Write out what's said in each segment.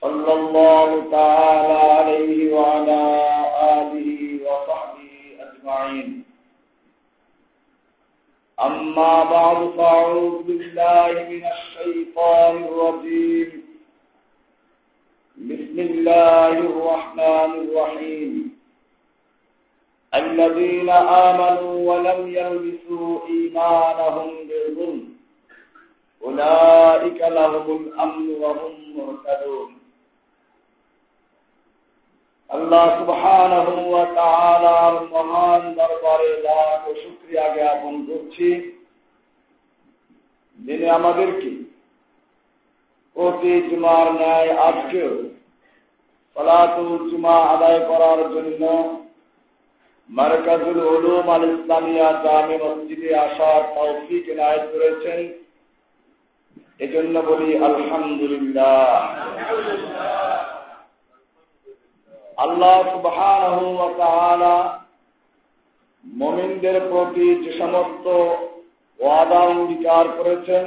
صلى الله تعالى عليه وعلى آله وصحبه أجمعين. أما بعد، فأعوذ بالله من الشيطان الرجيم. بسم الله الرحمن الرحيم. الذين آمنوا ولم يلبسوا إيمانهم بالظلم أولئك لهم الأمن وهم مهتدون. আল্লাহ তাআলার মহান দরবারে লাখ শুকরিয়া জ্ঞাপন করছি। যিনি আমাদেরকে প্রতি জুমার ন্যায় আজকেও সালাতুল জুমা আদায় করার জন্য মার্কাজুল উলুম আল ইসলামিয়া জামে মসজিদে আসার তৌফিক এনায়েত করেছেন। এজন্য বলি আলহামদুলিল্লাহ। আল্লাহ মুমিনদের প্রতি যে সমস্ত ওয়াদা অঙ্গীকার করেছেন,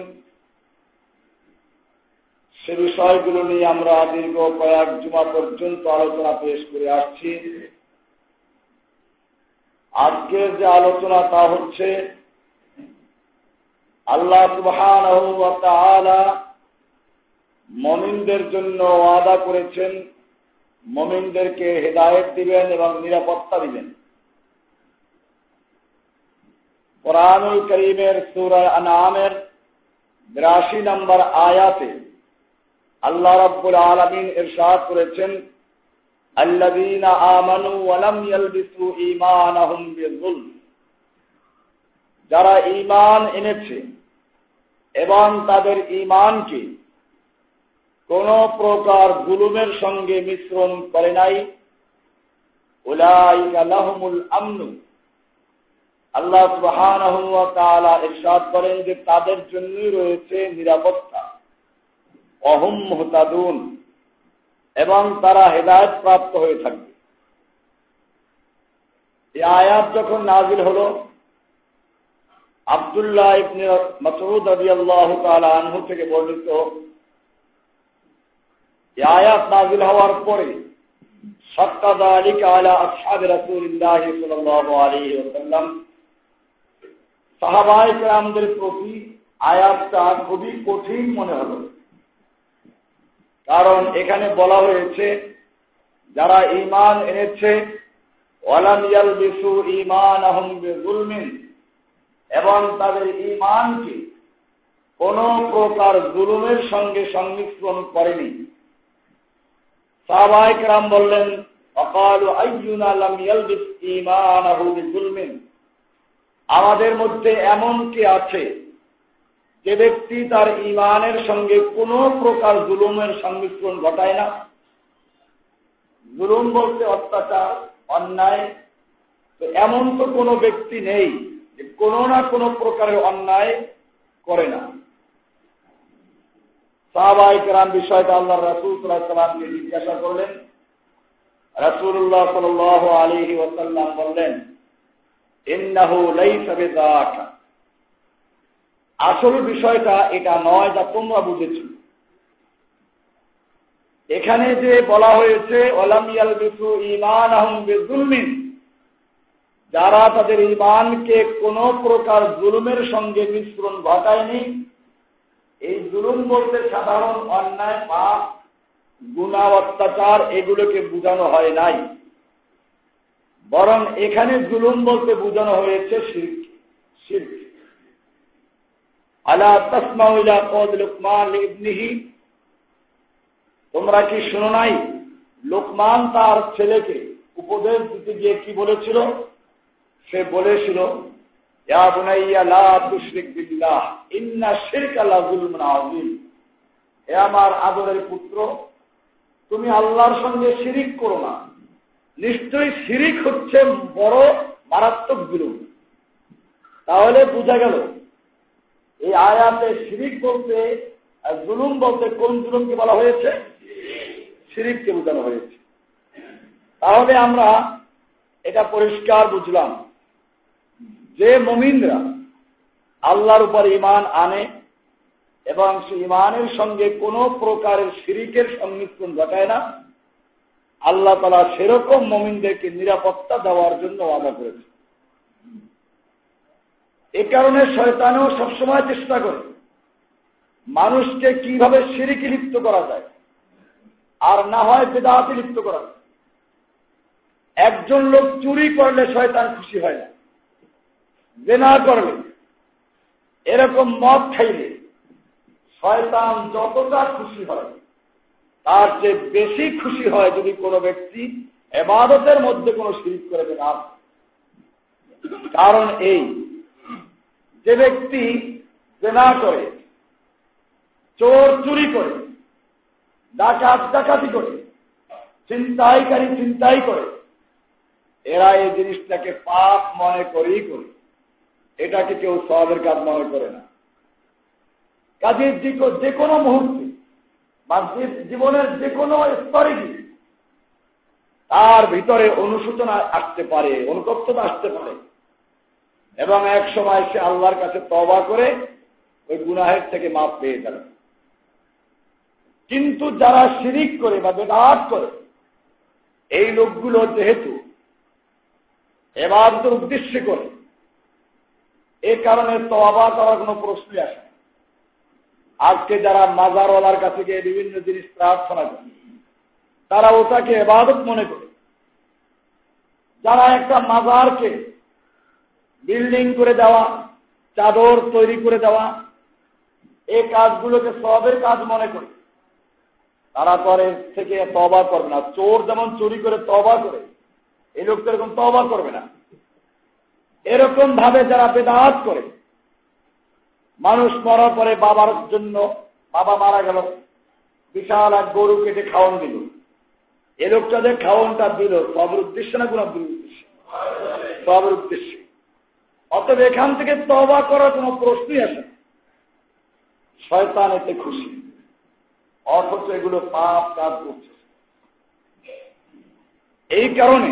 সে বিষয়গুলো নিয়ে আমরা দীর্ঘ কয়েক জুমা পর্যন্ত আলোচনা পেশ করে আসছি। আজকের যে আলোচনা তা হচ্ছে আল্লাহ তাআলা মুমিনদের জন্য ওয়াদা করেছেন মমিনদেরকে হেদায়ত দিবেন এবং নিরাপত্তা দিবেন কোরআনুল করিমের সুরায় আনামের বিরাশি নম্বর আয়াতে আল্লাহ রব্বুল আলমিন ইরশাদ করেছেন الذين آمنوا ولم يلبسوا إيمانهم بالظلم যারা ঈমান এনেছে এবং তাদের ঈমানকে কোন প্রকার জুলুমের সঙ্গে মিশ্রণ করে নাই। আল্লাহ ইরশাদ করেন যে তাদের জন্যই রয়েছে নিরাপত্তা। অহুম মুহতাদুন। এবং তারা হেদায়েত প্রাপ্ত হয়ে থাকবে। এই আয়াত যখন নাজিল হলো, আব্দুল্লাহ ইবনে মাসউদ রাদিয়াল্লাহু তাআলা আনহু থেকে বর্ণিত আয়াত নাজিল হওয়ার পরে প্রতি আয়াতটা খুবই কঠিন মনে হলো। কারণ এখানে বলা হয়েছে, যারা ইমান এনেছে, ওয়ালাম ইয়ালবিসু ঈমানাহুম বিযুলমিন, এবং তাদের ঈমানকে কোন প্রকার জুলুমের সঙ্গে সংমিশ্রণ করেনি। সাহাবাহাম বললেন, অকাল আমাদের মধ্যে এমন কে আছে যে ব্যক্তি তার ইমানের সঙ্গে কোন প্রকার জুলুমের সংমিশ্রণ ঘটায় না? জুলুম বলতে অত্যাচার, অন্যায়। তো এমন তো কোনো ব্যক্তি নেই যে কোনো না কোনো প্রকারের অন্যায় করে না। সাহাবাহিক রাম বিষয়টা আল্লাহ রাসুল সাল্লামকে জিজ্ঞাসা করলেন। রাসুল্লাহ সাল আলিহি ওসাল্লাম বললেন আসল বিষয়টা এটা নয় যা তোমরা বুঝেছ। এখানে যে বলা হয়েছে ওলামিয়াল বিসু ইমান আহম যারা তাদের ইমানকে কোন প্রকার জুলুমের সঙ্গে মিশ্রণ ঘটায়নি এই জুলুম বলতে সাধারণ অন্যায়, পাপ গুণা অত্যাচার, এগুলোকে বোঝানো হয় নাই। বরং এখানে জুলুম বলতে বোঝানো হয়েছে আলা তসমাউলা কদ লোকমান ইবনিহি। তোমরা কি শুনো নাই? লোকমান তার ছেলেকে উপদেশ দিতে গিয়ে কি বলেছিল? সে বলেছিল ইয়া বুনাইয়া, লা তুশরিক বিল্লাহ, ইন্না শিরকা লাযুলমুন আযীম। হে আমার আদরের পুত্র, তুমি আল্লাহর সঙ্গে শিরিক করো না। নিশ্চয়ই শিরিক হচ্ছে বড় মারাত্মক বিরোধ তাহলে বোঝা গেল, এই আয়াতে শিরিক বলতে জুলুম বলতে কোন জুলুমকে বলা হয়েছে? শিরিককে বোঝানো হয়েছে। তাহলে আমরা এটা পরিষ্কার বুঝলাম। যে মমিনরা আল্লাহর উপর ইমান আনে এবং সে ইমানের সঙ্গে কোনো প্রকারের শিরিকের সংমিশ্রণ ঘটায় না, আল্লাহ তালা সেরকম মমিনদেরকে নিরাপত্তা দেওয়ার জন্য ওয়াদা করেছে এ কারণে শয়তানেও সবসময় চেষ্টা করে মানুষকে কীভাবে সিরিকি লিপ্ত করা যায় আর না হয় বেদাহাতে লিপ্ত করা যায়। একজন লোক চুরি করলে শয়তান খুশি হয় না। জেনা করলে, এরকম মদ খাইলে শয়তান যতটা খুশি হয়, তার চেয়ে বেশি খুশি হয় যদি কোনো ব্যক্তি এবাদতের মধ্যে কোনো শিরিক করে দেন কারণ এই, যে ব্যক্তি জেনা করে, চোর চুরি করে, ডাকাত ডাকাতি করে চিন্তাইকারী চিন্তাই করে, এরা এই জিনিসটাকে পাপ মনে করেই করে। এটাকে কেউ সবের কাজ মনে করে না। কাজের যে কোনো মুহূর্তে বা জীবনের যে কোনো স্তরে তার ভিতরে অনুশোচনা আসতে পারে, অনুতপ্ততা আসতে পারে। এবং এক সময় সে আল্লাহর কাছে তবা করে ওই গুনাহের থেকে মাপ পেয়ে যাবে কিন্তু যারা শিরিক করে বা বেদাত করে, এই লোকগুলো যেহেতু এবাদতের উদ্দেশ্যে করে এ কারণে তবা করার কোনো প্রশ্নই আসে আজকে যারা মাজারওয়ালার কাছে গিয়ে বিভিন্ন জিনিস প্রার্থনা করে, তারা ওটাকে এবাদত মনে করে। যারা একটা মাজারকে বিল্ডিং করে দেওয়া, চাদর তৈরি করে দেওয়া এই কাজগুলোকে সবের কাজ মনে করে, তারা পরে থেকে তবা করবে না। চোর যেমন চুরি করে তবা করে এই লোকটা এরকম তবা করবে না। এরকম ভাবে যারা বেদাত করে, মানুষ মরার পরে বাবার জন্য বাবা মারা গেল, বিশাল এক গরু কেটে খাওয়ান দিল। এ লোকটা যে খাওয়ানটা দিল সবের উদ্দেশ্য না কোনো উদ্দেশ্য? সবের উদ্দেশ্যে অতএব এখান থেকে তবা করার কোনো প্রশ্নই আসে শয়তান এতে খুশি। অথচ এগুলো পাপ কাজ করছে। এই কারণে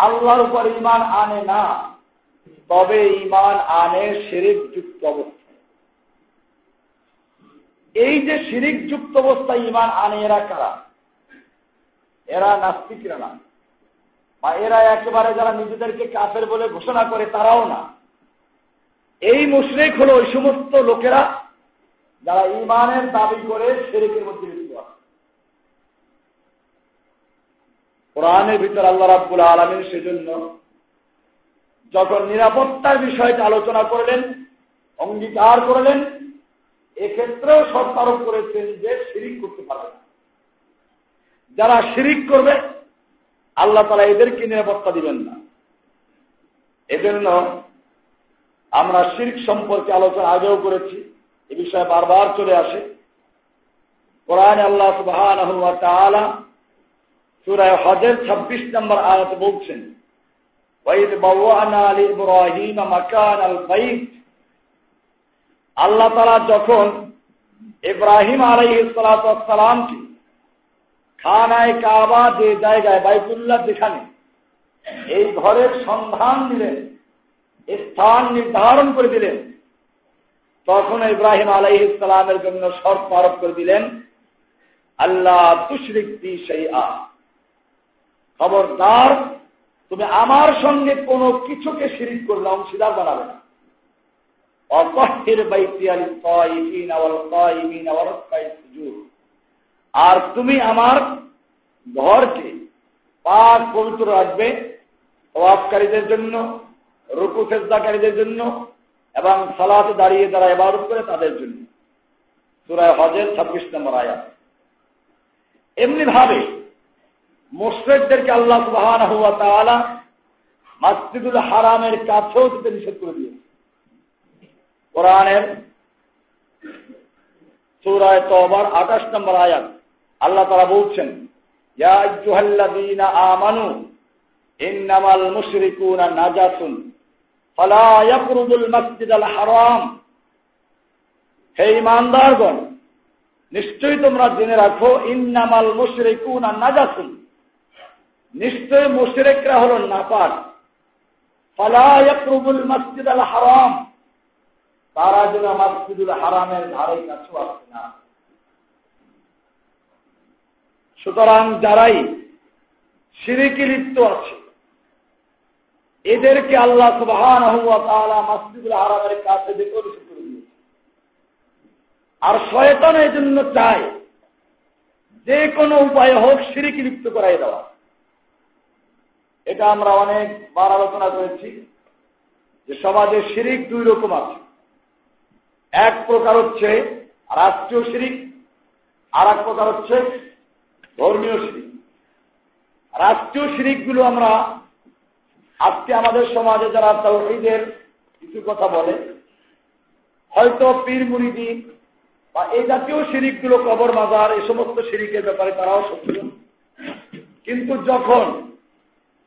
আল্লাহর উপর ঈমান আনে না, তবে ইমান আনে শিরিক যুক্ত অবস্থায়। এই যে শিরিক যুক্ত অবস্থায় ইমান আনে এরা কারা? এরা নাস্তিকরা না। বা এরা একেবারে যারা নিজেদেরকে কাফের বলে ঘোষণা করে তারাও না। এই মুশরিক হলো ওই সমস্ত লোকেরা যারা ইমানের দাবি করে শেরিকের মধ্যে লিপ্ত আছে কোরআনের ভিতর আল্লাহ রাব্বুল আলমীর সেজন্য যখন নিরাপত্তার বিষয়টা আলোচনা করলেন, অঙ্গীকার করলেন, এক্ষেত্রেও শর্ত আরোপ করেছেন যে শিরিক করতে পারবে যারা শিরিক করবে, আল্লাহ তালা এদেরকে নিরাপত্তা দিবেন না। এজন্য আমরা শিরিক সম্পর্কে আলোচনা আগেও করেছি, এ বিষয়ে বারবার চলে আসে। কোরআন আল্লাহ সুবাহ সুরায় হজের ছাব্বিশ নম্বর আয়াত বলছেন وَإِذْ بَوَّأْنَا لِإِبْرَاهِيمَ مَكَانَ الْبَيْتِ আল্লাহ তালা যখন ইব্রাহিম আলাইসালামকে খানায় কাবা যে জায়গায় বাইতুল্লাহ যেখানে এই ঘরের সন্ধান দিলেন স্থান নির্ধারণ করে দিলেন তখন ইব্রাহিম আলাই ইসলামের জন্য শর্ত আরোপ করে দিলেন আল্লাহ তুশরিক দি সেই আ খবরদার, তুমি আমার সঙ্গে কোনো কিছুকে শিরিক করলে, অংশীদার বানাবে না। আর তুমি আমার ঘরকে পাক পবিত্র রাখবে অভাবকারীদের জন্য, রুকু সেজদাকারীদের জন্য এবং সালাতে দাঁড়িয়ে যারা এবারত করে তাদের জন্য। সুরায় হজের ছাব্বিশ নম্বর আয়াত। এমনি ভাবে মোশ্রেকদেরকে আল্লাহ সুবাহান হুয়া তালা মাসজিদুল হারামের কাছেও দিতে নিষেধ করে দিয়েছে। কোরআনের সুরায় তবার আঠাশ নম্বর আয়াত আল্লাহ তারা বলছেন আমানু ইন্নামাল মুশরিকুনা নাজাসুন ফালা ইয়াকরুবুল হারাম। হে নিশ্চয়ই তোমরা জেনে রাখো, ইন্নামাল মুশরিকুনা নাজাসুন। নিশ্চয় মুশরিকরা হলো নাপাক। ফালা ইয়াকরুবুল মাসজিদাল হারাম। তারা যেন মাসজিদুল হারামের ধারে কাছেও আসছে না। সুতরাং যারাই সিরিকি লিপ্ত আছে, এদেরকে আল্লাহ সুবাহান মাসজিদুল হারামের কাছে দেখে করে দিয়েছে। আর শয়তন এই জন্য চায় যে কোনো উপায় হোক সিরিকি লিপ্ত করাই দেওয়া। এটা আমরা অনেক বার আলোচনা করেছি যে সমাজে শিরিক দুই রকম আছে। এক প্রকার হচ্ছে রাষ্ট্রীয় শিরিক আর এক প্রকার হচ্ছে ধর্মীয় শিরিক। রাষ্ট্রীয় শিরিকগুলো আমরা আজকে আমাদের সমাজে যারা তৌহিদের কিছু কথা বলে, হয়তো পীর মুরিদি বা এই জাতীয় শিরিকগুলো কবর মাজার এই সমস্ত শিরিকের ব্যাপারে তারাও সচেতন। কিন্তু যখন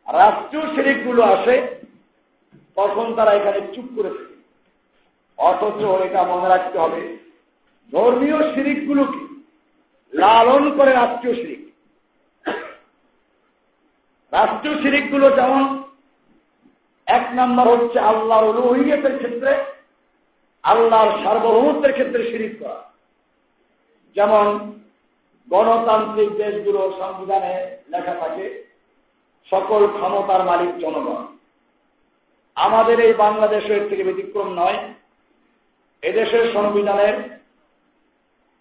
রাষ্ট্রীয় শিরিকগুলো আসে, তখন তারা এখানে চুপ করে থাকে। অথচ এটা মনে রাখতে হবে, ধর্মীয় শিরিকগুলোকে লালন করে রাষ্ট্রীয় শিরিক। রাষ্ট্রীয় শিরিকগুলো যেমন এক নম্বর হচ্ছে আল্লাহর রুহিয়তের ক্ষেত্রে, আল্লাহর সার্বভৌমত্বের ক্ষেত্রে শিরিক করা। যেমন গণতান্ত্রিক দেশগুলো সংবিধানে লেখা থাকে সকল ক্ষমতার মালিক জনগণ। আমাদের এই বাংলাদেশের থেকে ব্যতিক্রম নয়। এদেশের সংবিধানের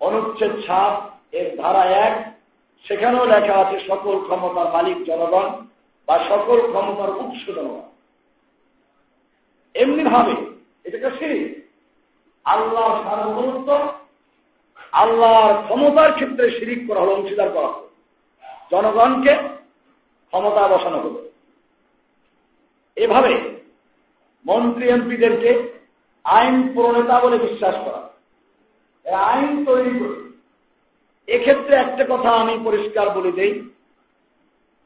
অনুচ্ছেদ সাত এর ধারা এক, সেখানেও লেখা আছে সকল ক্ষমতার মালিক জনগণ বা সকল ক্ষমতার উৎস জনগণ। এমনি ভাবে এটাকে সেই আল্লাহর সার্বভৌমত্ব, আল্লাহর ক্ষমতার ক্ষেত্রে শিরিক করা হল, অংশীদার করা জনগণকে ক্ষমতা বসানো হল। এভাবে মন্ত্রী এমপিদেরকে আইন প্রণেতা বলে বিশ্বাস করা। আইন তৈরি করে। এক্ষেত্রে একটা কথা আমি পরিষ্কার বলে দেই।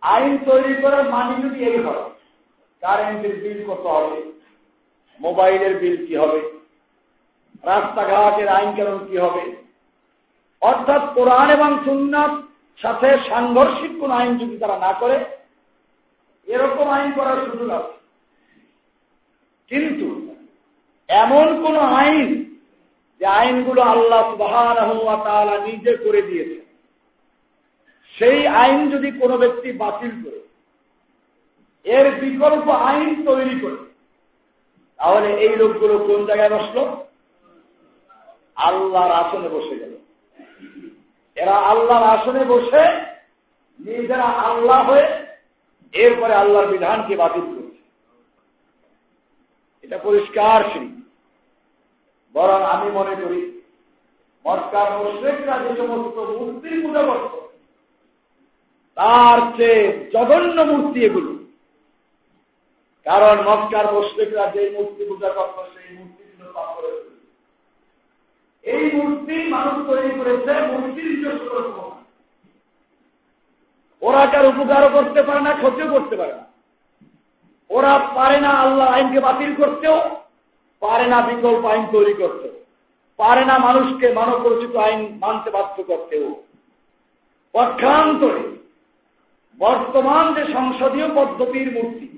আইন তৈরি করার মানে যদি এই হয়, কারেন্টের বিল কত হবে? মোবাইলের বিল কি হবে? রাস্তাঘাটের আইন কেমন কি হবে? অর্থাৎ কোরআন এবং সুন্নাত সাথে সাংঘর্ষিক কোন আইন যদি তারা না করে, এরকম আইন করার সুযোগ আছে। কিন্তু এমন কোন আইন যে আইনগুলো আল্লাহ সুবাহ নিজে করে দিয়েছে সেই আইন যদি কোনো ব্যক্তি বাতিল করে, এর বিকল্প আইন তৈরি করে, তাহলে এই লোকগুলো কোন জায়গায় বসল? আল্লাহর আসনে বসে গেল। এরা আল্লাহর আসনে বসে নিজেরা আল্লাহ হয়ে এরপরে আল্লাহর বিধানকে বাতিল করছে। এটা পরিষ্কার শিল্প বরং আমি মনে করি, মক্কার মুশ্রিকরা যে সমস্ত মূর্তির পূজা করত, তার চেয়ে জঘন্য মূর্তি এগুলো। কারণ মক্কার মুশ্রিকরা যে মূর্তি পূজা করত, সেই মূর্তি এই মূর্তি মানুষ তৈরি করেছে, মূর্তির নিজস্ব ওরা কার উপকারও করতে পারে না, ক্ষতিও করতে পারে না। ওরা পারে না আল্লাহ আইনকে বাতিল করতেও, পারে না বিকল্প আইন তৈরি করতে পারে না মানুষকে মানব পরিচিত আইন মানতে বাধ্য করতেও। পক্ষান্তরে বর্তমান যে সংসদীয় পদ্ধতির মূর্তি,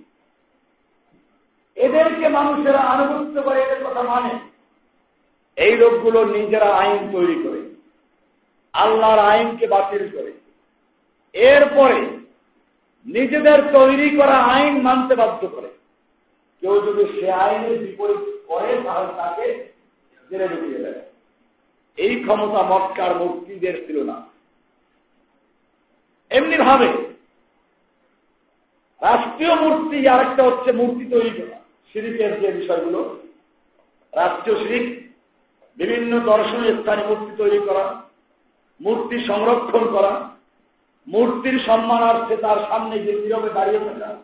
এদেরকে মানুষেরা আনুগত্য করে, এদের কথা মানে। এই লোকগুলো নিজেরা আইন তৈরি করে, আল্লাহর আইনকে বাতিল করে। এরপরে নিজেদের তৈরি করা আইন মানতে বাধ্য করে। কেউ যদি সে আইনের বিপরীত করে, তাহলে তাকে জেলে ঢুকিয়ে দেয়। এই ক্ষমতা মক্কার মুক্তিদের ছিল না। এমনি ভাবে রাষ্ট্রীয় মূর্তি, আরেকটা হচ্ছে মূর্তি তৈরি করা সিরিকের যে বিষয়গুলো, রাষ্ট্রীয় সিরিক বিভিন্ন দর্শনীয় স্থানে মূর্তি তৈরি করা, মূর্তি সংরক্ষণ করা, মূর্তির সম্মানার্থে তার সামনে যে নীরবে দাঁড়িয়ে থাকা,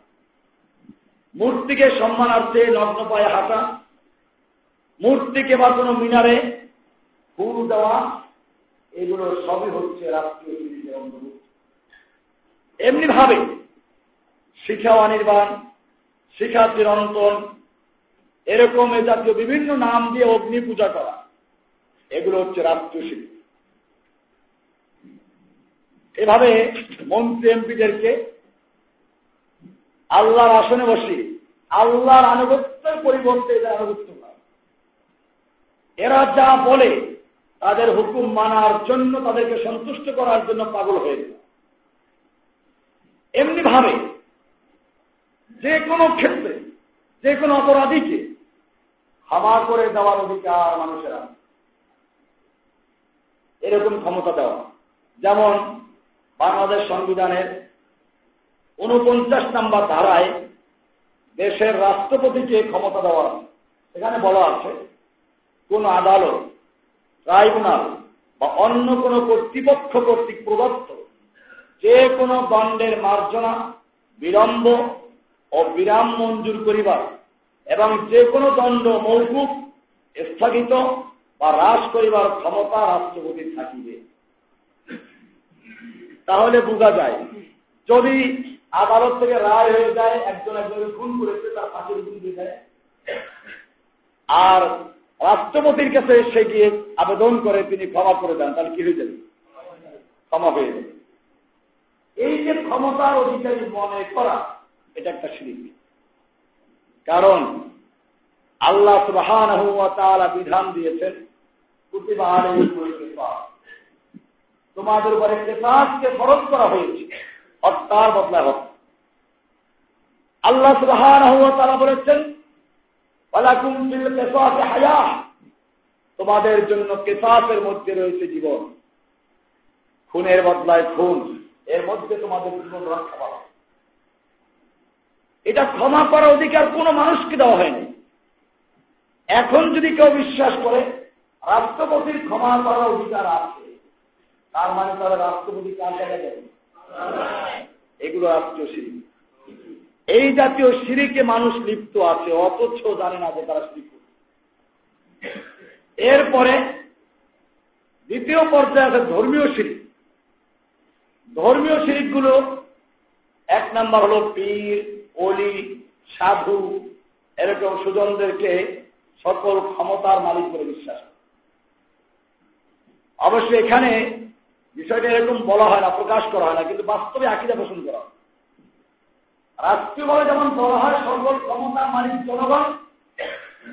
মূর্তিকে সম্মানার্থে নগ্ন পায়ে হাঁটা, মূর্তিকে বা কোনো মিনারে ফুল দেওয়া, এগুলো সবই হচ্ছে রাষ্ট্রীয় সিরিজের অন্তর্ভুক্ত। এমনি ভাবে শিক্ষা অনির্বাণ শিক্ষা চিরন্তন এরকম এ জাতীয় বিভিন্ন নাম দিয়ে অগ্নি পূজা করা। এগুলো হচ্ছে রাষ্ট্রীয় শিল্প এভাবে মন্ত্রী, এমপিদেরকে আল্লাহর আসনে বসিয়ে, আল্লাহর আনুগত্যের পরিবর্তে এদের আনুগত্য এরা যা বলে, তাদের হুকুম মানার জন্য তাদেরকে সন্তুষ্ট করার জন্য পাগল হয়ে যায়। এমনি ভাবে যে কোনো ক্ষেত্রে, যে কোনো অপরাধীকে ক্ষমা করে দেওয়ার অধিকার মানুষেরা এরকম ক্ষমতা দেওয়া যেমন বাংলাদেশ সংবিধানের উনপঞ্চাশ নাম্বার ধারায় দেশের রাষ্ট্রপতিকে ক্ষমতা দেওয়া এখানে বলা আছে, কোন আদালত, ট্রাইব্যুনাল বা অন্য কোনো কর্তৃপক্ষ কর্তৃক প্রদত্ত যে কোনো দণ্ডের মার্জনা, বিলম্ব ও বিরাম মঞ্জুর করিবার এবং যে কোনো দণ্ড মৌকুব স্থগিত বা হ্রাস করিবার ক্ষমতা রাষ্ট্রপতির থাকিবে। তাহলে বোঝা যায়, যদি আদালত থেকে রায় হয়ে যায়, একজন একজনের খুন করেছে, তার ফাঁসির হুকুম দিয়ে দেয়। আর রাষ্ট্রপতির কাছে সে গিয়ে আবেদন করে, তিনি ক্ষমা করে দেন, তাহলে কি হয়ে যাবে? ক্ষমা হয়ে যাবে। এই যে ক্ষমতার অধিকারী মনে করা, এটা একটা শিল্প কারণ আল্লাহ সুবাহান বিধান দিয়েছেন তোমাদের উপরে কেসাসকে ফরজ করা হয়েছে। হত্যার বদলা হত্যা আল্লাহ সুবাহান বলেছেন হায়া। তোমাদের জন্য কেসাসের মধ্যে রয়েছে জীবন। খুনের বদলায় খুন, এর মধ্যে তোমাদের জীবন রক্ষা পাওয়া এটা ক্ষমা করার অধিকার কোনো মানুষকে দেওয়া হয়নি। এখন যদি কেউ বিশ্বাস করে রাষ্ট্রপতির ক্ষমা করার অধিকার আছে। তার মানে তারা রাষ্ট্রপতি কার জায়গায় যাবে? এগুলো রাষ্ট্রীয় সিঁড়ি এই জাতীয় সিঁড়িকে মানুষ লিপ্ত আছে, অথচ জানে না যে তারা সিঁড়ি এরপরে দ্বিতীয় পর্যায়ে আছে ধর্মীয় সিঁড়ি ধর্মীয় সিঁড়িগুলো এক নাম্বার হল পীর অলি সাধু, এরকম সুজনদেরকে সকল ক্ষমতার মালিক করে বিশ্বাস অবশ্য এখানে বিষয়টা এরকম বলা হয় না, প্রকাশ করা হয় না, কিন্তু বাস্তবে আকিদা পোষণ করা হয়। রাষ্ট্রীয়ভাবে যেমন বলা হয়, সকল ক্ষমতার মালিক জনগণ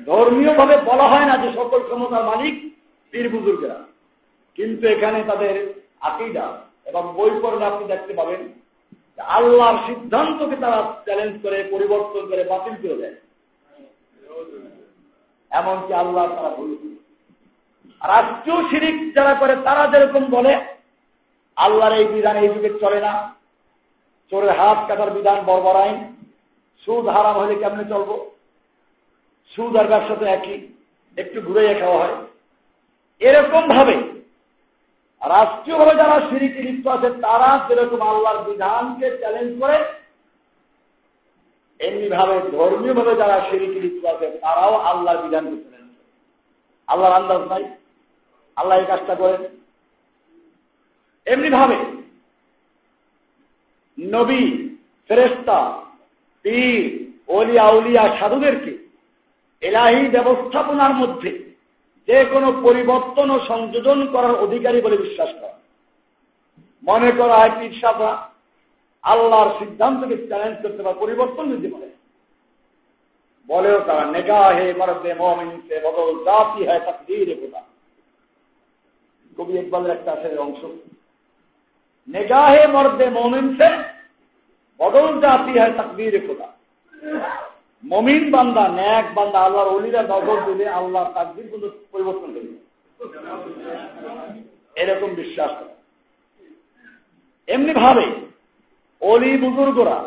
ধর্মীয় ভাবে বলা হয় না যে সকল ক্ষমতার মালিক পীর বুজুর্গেরা। কিন্তু এখানে তাদের আকিদা এবং বই পড়লে আপনি দেখতে পাবেন আল্লাহর সিদ্ধান্তকে তারা চ্যালেঞ্জ করে, পরিবর্তন করে, বাতিল করে দেয়। এমনকি আল্লাহ তারা ভুল রাষ্ট্রীয় শিরিক যারা করে, তারা যেরকম বলে, আল্লাহর এই বিধান এই যুগে চলে না। চোরের হাত কাটার বিধান বর্বর আইন সুদ হারাম হলে কেমনে চলব? সুদ আর ব্যবসা তো একই, একটু ঘুরে খাওয়া হয়। এরকম ভাবে, রাষ্ট্রীয়ভাবে যারা সিঁড়িতে লিপ্ত আছে, তারা যেরকম আল্লাহর বিধানকে চ্যালেঞ্জ করে এমনি ভাবে ধর্মীয় ভাবে যারা সিঁড়িতে লিপ্ত আছে, তারাও আল্লাহর বিধানকে চ্যালেঞ্জ করে। আল্লাহর আন্দাজ নাই। আল্লাহ এই কাজটা করেন। এমনি ভাবে নবী ফেরেস্তা পীর অলিয়া উলিয়া, সাধুদেরকে এলাহি ব্যবস্থাপনার মধ্যে যে কোনো পরিবর্তন ও সংযোজন করার অধিকারী বলে বিশ্বাস করা। মনে করা হয় পিসাবরা আল্লাহর সিদ্ধান্তকে চ্যালেঞ্জ করতে পারে পরিবর্তন দিতে পারে। বলেও তারা নেগাহে মরদে মমিনসে বদল জাতি হয় তাকদীর কবি ইকবালের একটা আছে অংশ। নেগাহে মর্দে মোমিনসে বদল জাতি হয় তাকদীর খোদা। মমিন বান্দা, ন্যাক বান্দা, আল্লাহর অলিরা নজর দিলে আল্লাহ তাকদির কিন্তু পরিবর্তন করবে এরকম বিশ্বাস করে। এমনি ভাবে অলি বুজুর্গরা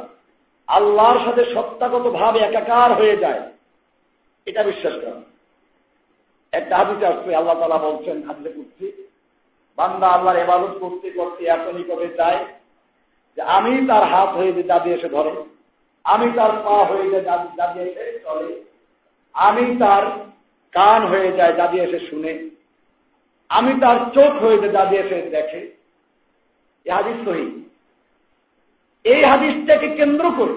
আল্লাহর সাথে সত্তাগত ভাবে একাকার হয়ে যায়, এটা বিশ্বাস করা। একটা হাদিসে আসছে, আল্লাহ তালা বলছেন, হাদিসে করছি বান্দা আল্লাহর এবাদত করতে করতে এত নিকটে যায় যে আমি তার হাত হয়ে যে দাদি এসে ধরে, আমি তার পা হয়ে যায় দাদি এসে চলে, আমি তার কান হয়ে যায় দাদি এসে শুনে, আমি তার চোখ হয়ে যায় দাদি এসে দেখে। এ হাদিস সহি। এই হাদিসটাকে কেন্দ্র করে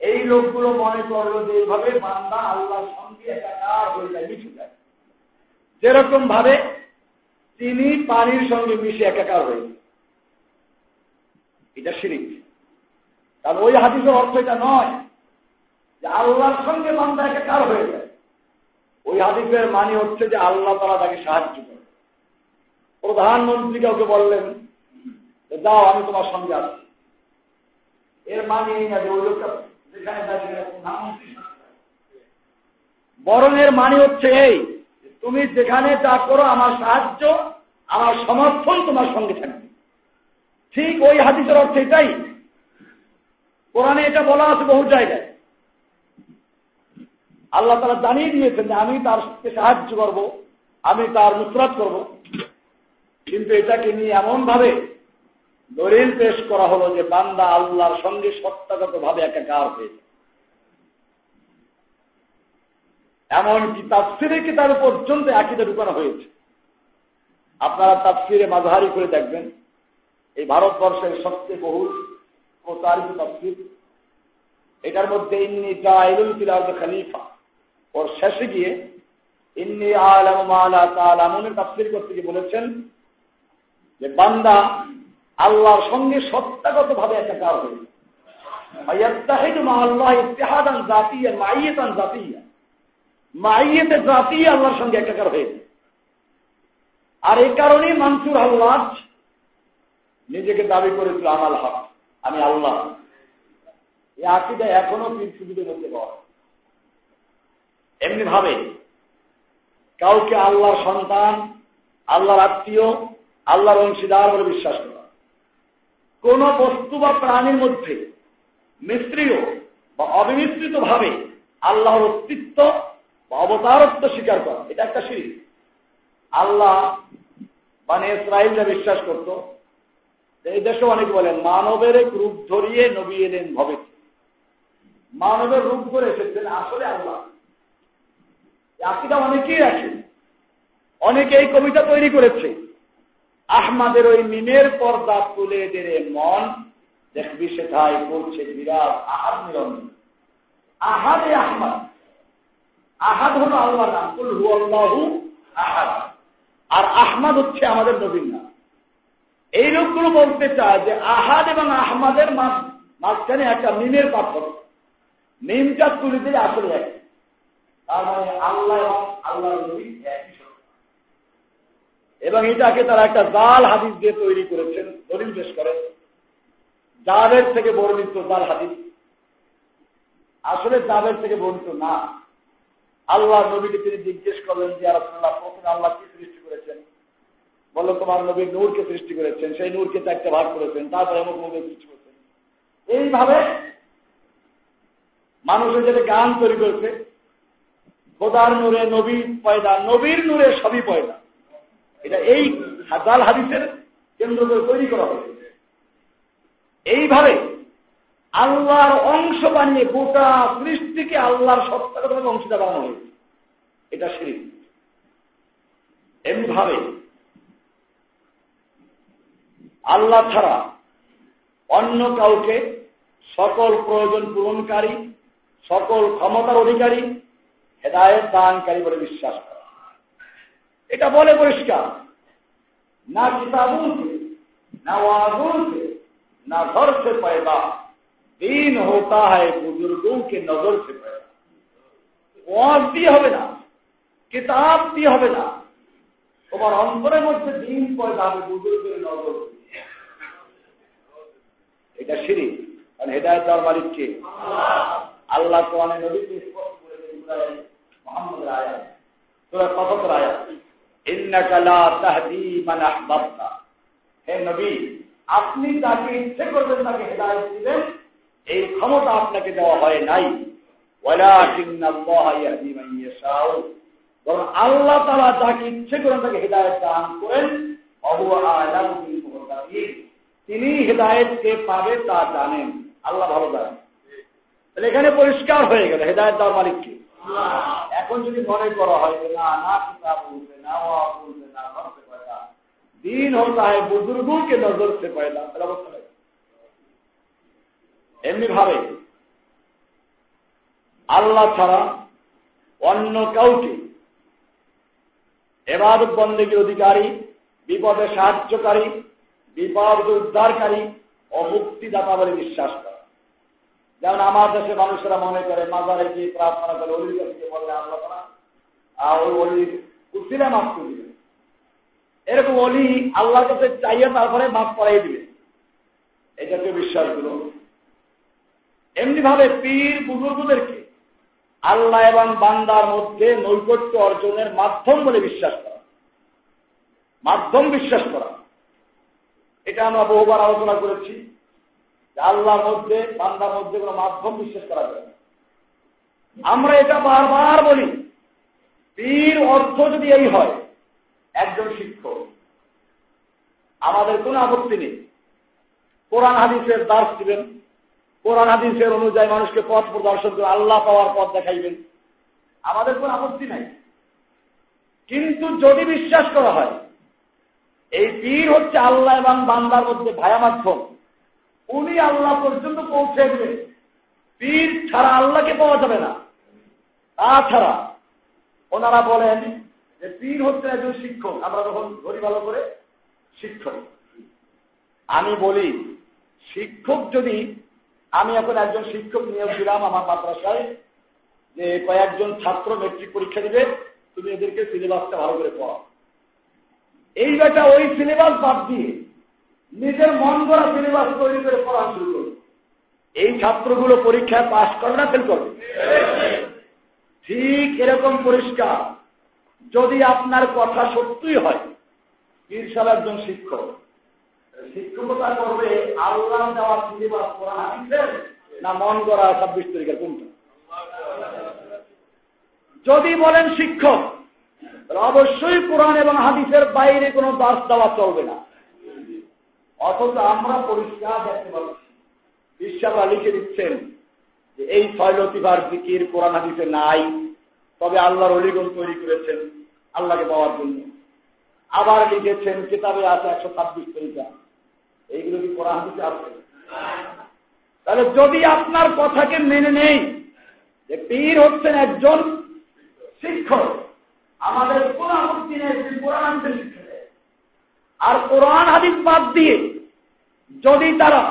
এই লোকগুলো মনে করল যে এইভাবে বান্দা আল্লাহর সঙ্গে একাকার হয়ে যায়, মিশে যায়। যেরকম ভাবে তিনি পানির সঙ্গে মিশে একাকার হয়ে এটা শিরিক। কারণ ওই হাদিসের অর্থ এটা নয় যে আল্লাহর সঙ্গে বান্দা একাকার হয়ে যায়। ওই হাদিসের মানে হচ্ছে যে আল্লাহ তারা তাকে সাহায্য করে। প্রধানমন্ত্রী কাউকে বললেন যাও আমি তোমার সঙ্গে আসছি এর মানে যেখানে প্রধানমন্ত্রী বরং এর মানে হচ্ছে এই তুমি যেখানে যা করো, আমার সাহায্য, আমার সমর্থন তোমার সঙ্গে থাকবে। ঠিক ওই হাদিসের অর্থ এটাই। কোরআনে এটা বলা আছে বহু জায়গায়। আল্লাহ তারা জানিয়ে দিয়েছেন যে আমি তার সাহায্য করব, আমি তার নুসরাত করব। কিন্তু এটাকে নিয়ে এমন ভাবে দলিল পেশ করা হলো যে বান্দা আল্লাহর সঙ্গে সত্তাগত ভাবে একাকার হয়েছে এমনকি তাফসিরে কিতাবে পর্যন্ত একইটা ঢুকানো হয়েছে। আপনারা তাফসিরে মাঝহারি করে দেখবেন, এই ভারতবর্ষের সবচেয়ে বহুল প্রচারিত তাফসির। এটার মধ্যে ইন্নি জাইলুল ফিলাল খালিফা। ওর শেষে গিয়ে ইন্নি আলম আলা তালামুনের তাফসির করতে গিয়ে বলেছেন যে, বান্দা আল্লাহর সঙ্গে সত্তাগত ভাবে একাকার হয়ে আল্লাহ ইতিহাদান জাতিয়া মাইয়েতান জাতিয়া মাইয়েতে জাতি আল্লাহর সঙ্গে একাকার হয়ে আর এই কারণেই মানসুর আল্লাহ নিজেকে দাবি করেছিল, আমাল হক, আমি আল্লাহ। এই আকিদা এখনও পৃথিবীতে মধ্যে পাওয়া এমনি ভাবে কাউকে আল্লাহর সন্তান, আল্লাহর আত্মীয়, আল্লাহর অংশীদার বলে বিশ্বাস করা কোন বস্তু বা প্রাণীর মধ্যে মিশ্রীয় বা অবিমিশ্রিত ভাবে আল্লাহর অস্তিত্ব অবতারত্ব স্বীকার করা, এটা একটা সিঁড়ি। আল্লাহ মানে ইসরায়েলরা বিশ্বাস করত এই দেশে অনেক বলেন, মানবের রূপ ধরিয়ে নবী এলেন ভবে মানবের রূপ ধরে এসেছেন আসলে আল্লাহ। আকিদা অনেকেই আছে অনেকে এই কবিতা তৈরি করেছে। আহমাদের ওই মিমের পর্দা তুলে দেরে মন দেখবি সেটাই করছে বিরাট আহাদ নিরঞ্জন আহাদে আহমাদ। আহাদ হল আল্লাহ নাম। কুল হু আল্লাহু আহাদ। আর আহমাদ হচ্ছে আমাদের নবীন নাম। এই লোকগুলো বলতে চায় যে আহাদ এবং আহমাদের মাঝখানে একটা মিমের পার্থক্য। মিমটা তুলে দিলে আসলে এক। তার মানে আল্লাহ আল্লাহ নবী একই এবং এটাকে তারা একটা জাল হাদিস দিয়ে তৈরি করেছেন, দলিল পেশ করে। জাবের থেকে বর্ণিত জাল হাদিস। আসলে জাবের থেকে বর্ণিত না। আল্লাহ নবীকে তিনি জিজ্ঞেস করলেন যে আল্লাহ প্রথমে আল্লাহ কি সৃষ্টি করেছেন? বলল, তোমার নবী নূরকে সৃষ্টি করেছেন, সেই নূরকে একটা ভাগ করেছেন, তারপরে অমুক নবী সৃষ্টি করেছেন। এইভাবে মানুষের যেটা গান তৈরি করেছে, খোদার নূরে নবী পয়দা, নবীর নূরে সবই পয়দা। এটা এই হাজাল হাদিসের কেন্দ্র তৈরি করা হয়েছে। এইভাবে আল্লাহর অংশ বানিয়ে গোটা সৃষ্টিকে আল্লাহর সত্তাগত অংশটা বানানো হয়েছে। এটা সেই এমনি ভাবে আল্লাহ ছাড়া অন্য কাউকে সকল প্রয়োজন পূরণকারী, সকল ক্ষমতার অধিকারী হেদায়ত দানকারী বলে বিশ্বাস করা এটা বলে পরিষ্কার। না কিতাবুন না ওয়াজুন না ঘর সে पैदा দিন होता है बुजुर्गों के नजर से पैदा ওয়াজ দিয়ে হবে না কিতাব দিয়ে হবে না তোমার অন্তরের মধ্যে দিন পয়দা হবে বুজুর্গের নজর এটা সিঁড়ি কারণ হেদায়ত দেওয়ার মালিক কে আল্লাহ কোরআনে নবী মোহাম্মদের আয়াত তোরা কতর আয়াত ইন্নাকা লা তাহদি মান আহবাবতা হে নবী আপনি যাকে ইচ্ছে করবেন তাকে হেদায়ত দিবেন এই ক্ষমতা আপনাকে দেওয়া হয় নাই। আল্লাহ তারা যাকে ইচ্ছে করেন তাকে হৃদায়ত দান করেন। তিনি হৃদায়তকে পাবে তা জানেন। আল্লাহ ভালো জানেন। তাহলে এখানে পরিষ্কার হয়ে গেল। হৃদায়ত দেওয়ার মালিককে এখন যদি মনে করা হয় না না কিতাব বলবে না ওয়া বলবে না দিন হতা হয় বুজুর্গকে নজর সে পয়দা তাহলে অবস্থা এমনি ভাবে আল্লাহ ছাড়া অন্য কাউকে এবাদত বন্দেগীর অধিকারী, বিপদে সাহায্যকারী, বিপদ উদ্ধারকারী ও মুক্তিদাতা বলে বিশ্বাস করা। যেমন আমার দেশে মানুষেরা মনে করে, মাজারে গিয়ে প্রার্থনা করে, অলির কাছে বললে আল্লাহ তারা আর ওই অলির উচিলে মাফ করে দিবে এরকম অলি আল্লাহর কাছে চাইয়ে তারপরে মাফ করাই দিবে এটাকে বিশ্বাস করো এমনি ভাবে পীর বুজুর্গদেরকে আল্লাহ এবং বান্দার মধ্যে নৈকট্য অর্জনের মাধ্যম বলে বিশ্বাস করা। মাধ্যম বিশ্বাস করা। এটা আমরা বহুবার আলোচনা করেছি আল্লাহর মধ্যে, বান্দার মধ্যে কোনো মাধ্যম বিশ্বাস করা যায় আমরা এটা বারবার বলি, পীর অর্থ যদি এই হয়, একজন শিক্ষক, আমাদের কোনো আপত্তি নেই। কোরআন হাদিসের দাস দিবেন। কোরআন, হাদিসের অনুযায়ী মানুষকে পথ প্রদর্শন করে আল্লাহ পাওয়ার পথ দেখাইবেন। আমাদের কোনো আপত্তি নাই। কিন্তু যদি বিশ্বাস করা হয়, এই পীর হচ্ছে আল্লাহ এবং বান্দার মধ্যে ভায়া মাধ্যম। উনি আল্লাহ পর্যন্ত পৌঁছে দেবেন পীর ছাড়া আল্লাহকে পাওয়া যাবে না। তাছাড়া ওনারা বলেন যে পীর হচ্ছে একজন শিক্ষক। আমরা যখন ধরি ভালো করে শিক্ষক। আমি বলি, শিক্ষক যদি আমি এখন একজন শিক্ষক নিয়োগ দিলাম আমার মাদ্রাসায়, যে কয়েকজন ছাত্র মেট্রিক পরীক্ষা দিবে, তুমি এদেরকে সিলেবাসটা ভালো করে পড়াও। এই বেটা ওই সিলেবাস বাদ দিয়ে নিজের মন করা সিলেবাস তৈরি করে পড়া শুরু করবে এই ছাত্রগুলো পরীক্ষায় পাশ করবে না ফেল করবে ঠিক এরকম পরিষ্কার। যদি আপনার কথা সত্যই হয় সাহেব একজন শিক্ষক শিক্ষকতা করবে, আল্লাহ দেওয়া সিলেবাস পড়া হাদিসের না মন করা ছাব্বিশ তারিখের কোনটা যদি বলেন শিক্ষক অবশ্যই কোরআন এবং হাদিসের বাইরে কোনো দাস দেওয়া চলবে না। অথচ আমরা পরিষ্কার দেখতে পাচ্ছি লিখে দিচ্ছেন যে এই ছয় লতিফার জিকির কোরআন হাদিসে নাই, তবে আল্লাহর অলিগণ তৈরি করেছেন, আল্লাহকে পাওয়ার জন্য। আবার লিখেছেন, কিতাবে আছে একশো ছাব্বিশ তরিকা এইগুলো কি কোরআন হাদিসে আছে? তাহলে যদি আপনার কথাকে মেনে নেই যে পীর হচ্ছেন একজন শিক্ষক, আমাদের কোরআন শিক্ষা দেয়, আর কোরআন হাদিস বাদ দিয়ে যদি তারা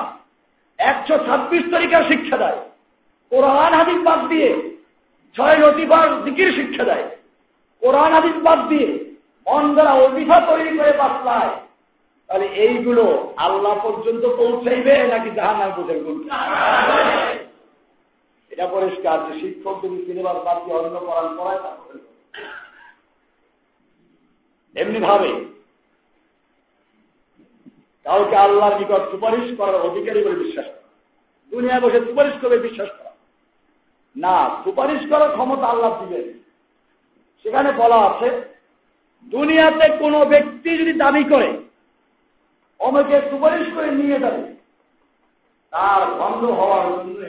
একশো ছাব্বিশ তরিকার শিক্ষা দেয়, কোরআন হাদিস বাদ দিয়ে ছয় লতিফার দিকির শিক্ষা দেয়, কোরআন হাদিস বাদ দিয়ে মন দ্বারা তৈরি করে বাতলায় তাহলে এইগুলো আল্লাহ পর্যন্ত পৌঁছাইবে নাকি জাহান্নার পৌঁছাইবে এটা পরিষ্কার যে শিক্ষক যদি সিলেবাস বাদ দিয়ে অন্য কোরআন পড়ায় তারপরে এমনি ভাবে কাউকে আল্লাহর নিকট সুপারিশ করার অধিকারী বলে বিশ্বাস করা। দুনিয়ায় বসে সুপারিশ করে বিশ্বাস করা। না, সুপারিশ করার ক্ষমতা আল্লাহ দিবেন। সেখানে বলা আছে, দুনিয়াতে কোনো ব্যক্তি যদি দাবি করে অনেকে সুপারিশ করে নিয়ে যাবে। তার বন্ধ হওয়ার জন্য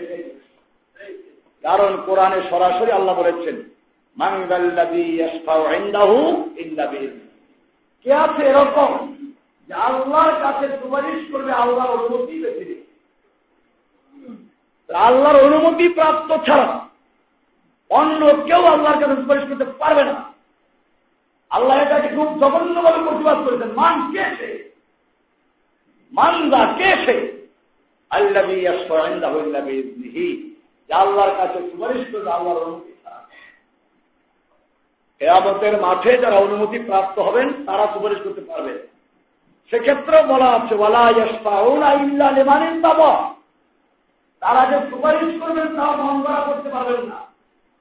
কারণ কোরআনে সরাসরি আল্লাহ বলেছেন কে আছে এরকম? যে আল্লাহর কাছে সুপারিশ করবে আল্লাহর অনুমতি বেশি আল্লাহর অনুমতি প্রাপ্ত ছাড়া অন্য কেউ আল্লাহর কাছে সুপারিশ করতে পারবে না। আল্লাহ এটাকে খুব জঘন্যভাবে প্রতিবাদ করেছেন। মান কে মানদা কে সে? আল্লাহ আল্লাহর কাছে সুপারিশ আল্লাহর অনুমতি মাঠে যারা অনুমতি প্রাপ্ত হবেন, তারা সুপারিশ করতে পারবে। সেক্ষেত্রেও বলা আছে তারা যে সুপারিশ করবেন তাও মঙ্গলা করতে পারবেন না।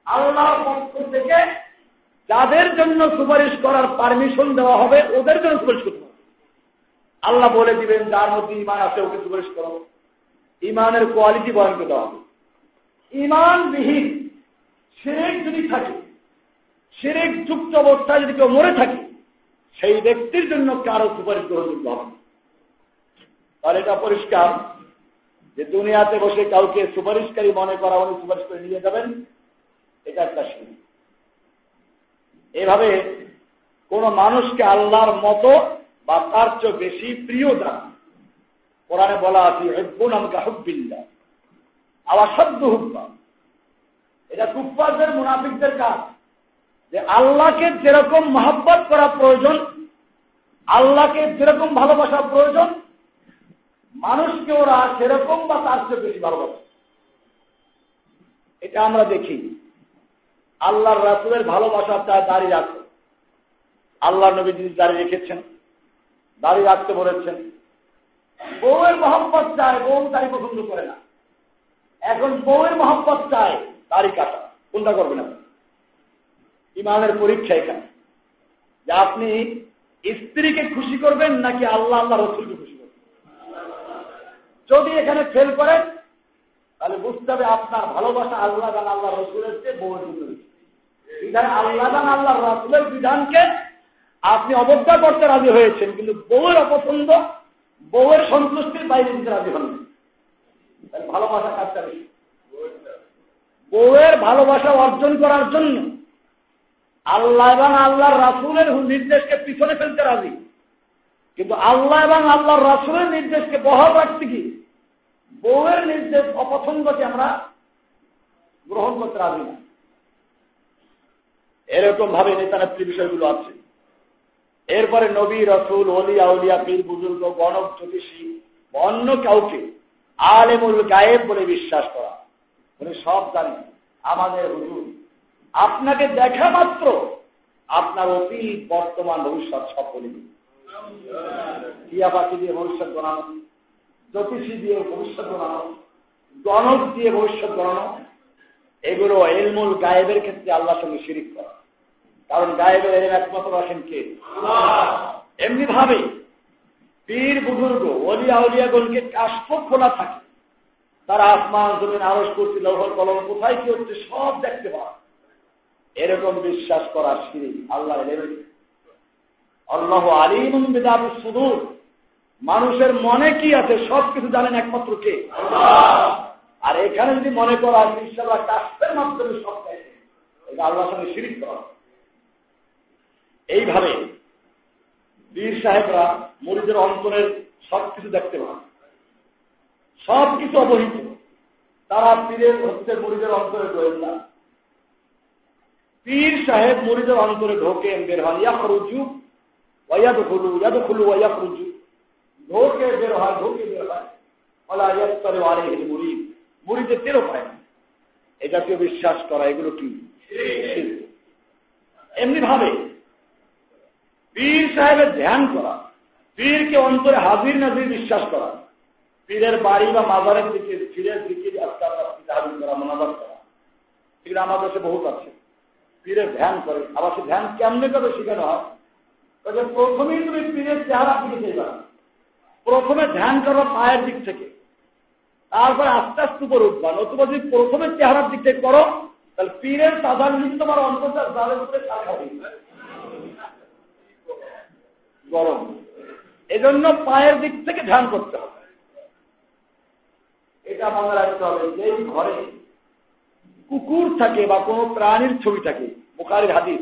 আল্লাহর পক্ষ থেকে যাদের জন্য সুপারিশ করার পারমিশন দেওয়া হবে, ওদের জন্য সুপারিশ করতে আল্লাহ বলে দিবেন, যার মধ্যে ইমান আছে ওকে সুপারিশ করো। ইমানের কোয়ালিটি বয়ন করতে হবে ইমানবিহীন সেরেক যদি থাকে সেরেক যুক্ত অবস্থায় যদি কেউ মরে থাকে, সেই ব্যক্তির জন্য কারও সুপারিশ গ্রহণযোগ্য হবে তাহলে এটা পরিষ্কার যে দুনিয়াতে বসে কাউকে সুপারিশকারী মনে করা, উনি সুপারিশ করে নিয়ে যাবেন, এটা একটা শুনি এভাবে কোন মানুষকে আল্লাহর মতো বা তার চেয়ে বেশি প্রিয় দান কোরআনে বলা আছে হেব্বুন আমকা হুব্বিল্লা আবার সদ্য হুব্বা। এটা কুপ্পারদের মুনাফিকদের কাজ। যে আল্লাহকে যেরকম মহাব্বত করা প্রয়োজন, আল্লাহকে যেরকম ভালোবাসা প্রয়োজন, মানুষকে ওরা সেরকম বা তার চেয়ে বেশি ভালোবাসে। এটা আমরা দেখি। আল্লাহর রাসুলের ভালোবাসা চায় দাঁড়িয়ে রাখো। আল্লাহ নবী যিনি দাঁড়িয়ে রেখেছেন দাঁড়িয়ে রাখতে বলেছেন। বউয়ের মহব্বত চায়, বউ দাড়ি পছন্দ করে না। এখন বউয়ের মহব্বত চায় দাড়ি কাটা। কোনটা করবেন আপনি? ইমানের পরীক্ষা এখানে। যে আপনি স্ত্রীকে খুশি করবেন নাকি আল্লাহ আল্লাহ রসুলকে খুশি করবেন? যদি এখানে ফেল করেন, তাহলে বুঝতে হবে আপনার ভালোবাসা আল্লাহ আল্লাহ রসুলের চেয়ে বউয়ের জন্য বিধান আল্লাহ আল্লাহ রসুলের বিধানকে আপনি অবজ্ঞা করতে রাজি হয়েছেন, কিন্তু বউয়ের অপছন্দ, বউয়ের সন্তুষ্টির বাইরে দিতে রাজি হন ভালোবাসা কাজটা বেশি বউয়ের ভালোবাসা অর্জন করার জন্য আল্লাহ এবং আল্লাহর রাসুলের নির্দেশকে পিছনে ফেলতে রাজি। কিন্তু আল্লাহ এবং আল্লাহর রাসুলের নির্দেশকে বহাল রাখতে কি বউয়ের নির্দেশ অপছন্দকে আমরা গ্রহণ করতে রাজি না। এরকম ভাবে নেতা নেত্রী বিষয়গুলো আছে। এরপরে নবী, রসুল অলি আউলিয়া, পীর, বুজুর্গ, গণক, জ্যোতিষী, অন্য কাউকে আলেমুল গায়েব বলে বিশ্বাস করা। উনি সব জানেন। আমাদের হুজুর, আপনাকে দেখা মাত্র আপনার অতীত, বর্তমান, ভবিষ্যৎ সব বলে দিয়ে ভবিষ্যৎ গণানো জ্যোতিষী দিয়ে ভবিষ্যৎ গণানো গণক দিয়ে ভবিষ্যৎ গণানো এগুলো এলমুল গায়েবের ক্ষেত্রে আল্লাহর সঙ্গে শিরিক করা। কারণ গায়েবের এর একমাত্র আসেন কে? এমনি ভাবে পীর বুজুর্গ অলিয়া উলিয়াগণকে কাষ্ঠ খোলা থাকে। তারা আসমান জমিন আরস করছে লৌহর কলম কোথায় কি হচ্ছে সব দেখতে পায়। এরকম বিশ্বাস করা সিঁড়ি আল্লাহ আল্লাহ আলিম বেদাবি সুদূর। মানুষের মনে কি আছে সব কিছু জানেন একমাত্র কে? আর এখানে যদি মনে করা ইনশাল্লাহ কাস্তের মাধ্যমে সব দেখে। এটা আল্লাহর সঙ্গে সিরিপ করা। এইভাবে বীর সাহেবরা মরিদের অন্তরের সব কিছু দেখতে পান। সব কিছু অবহিত। তারা পীরের হচ্ছে মরিদের অন্তরে গোয়েন্দা পীর সাহেব মরিদের অন্তরে ঢোকে বের হন ইয়া খরুজু ওয়াদ খুলু ইয়াদ খুলু ওয়া খরুজু ঢোকে বের হয় ঢোকে বের হয়। ইয়াস্তরে মুরিদ। মুরিদের তেরো পায় না। এটা কেউ বিশ্বাস করা এগুলো কি? এমনি ভাবে পীর সাহেবের ধ্যান করা, পীরকে অন্তরে হাজির নাজির বিশ্বাস করা, পীরের বাড়ি বা মাজারের দিকে, পীরের দিকে হাজির করা মনাজার করা। এগুলো আমার কাছে বহুত আছে। পীরের ধ্যান করে আবার সে ধ্যান কেমনে করে শেখানো হয়? প্রথমেই তুমি পীরের চেহারা দিকে চাইবা প্রথমে ধ্যান করো পায়ের দিক থেকে। তারপরে আস্তে আস্তে উপর উঠবা। নতুবা যদি প্রথমে চেহারার দিক থেকে করো, তাহলে পীরের তাজার যদি তোমার অন্তর্জাল জালের উপরে গরম। এজন্য পায়ের দিক থেকে ধ্যান করতে হবে। এটা মনে রাখতে হবে যেই ঘরে কুকুর থাকে বা কোনো প্রাণীর ছবি থাকে, বুখারির হাদিস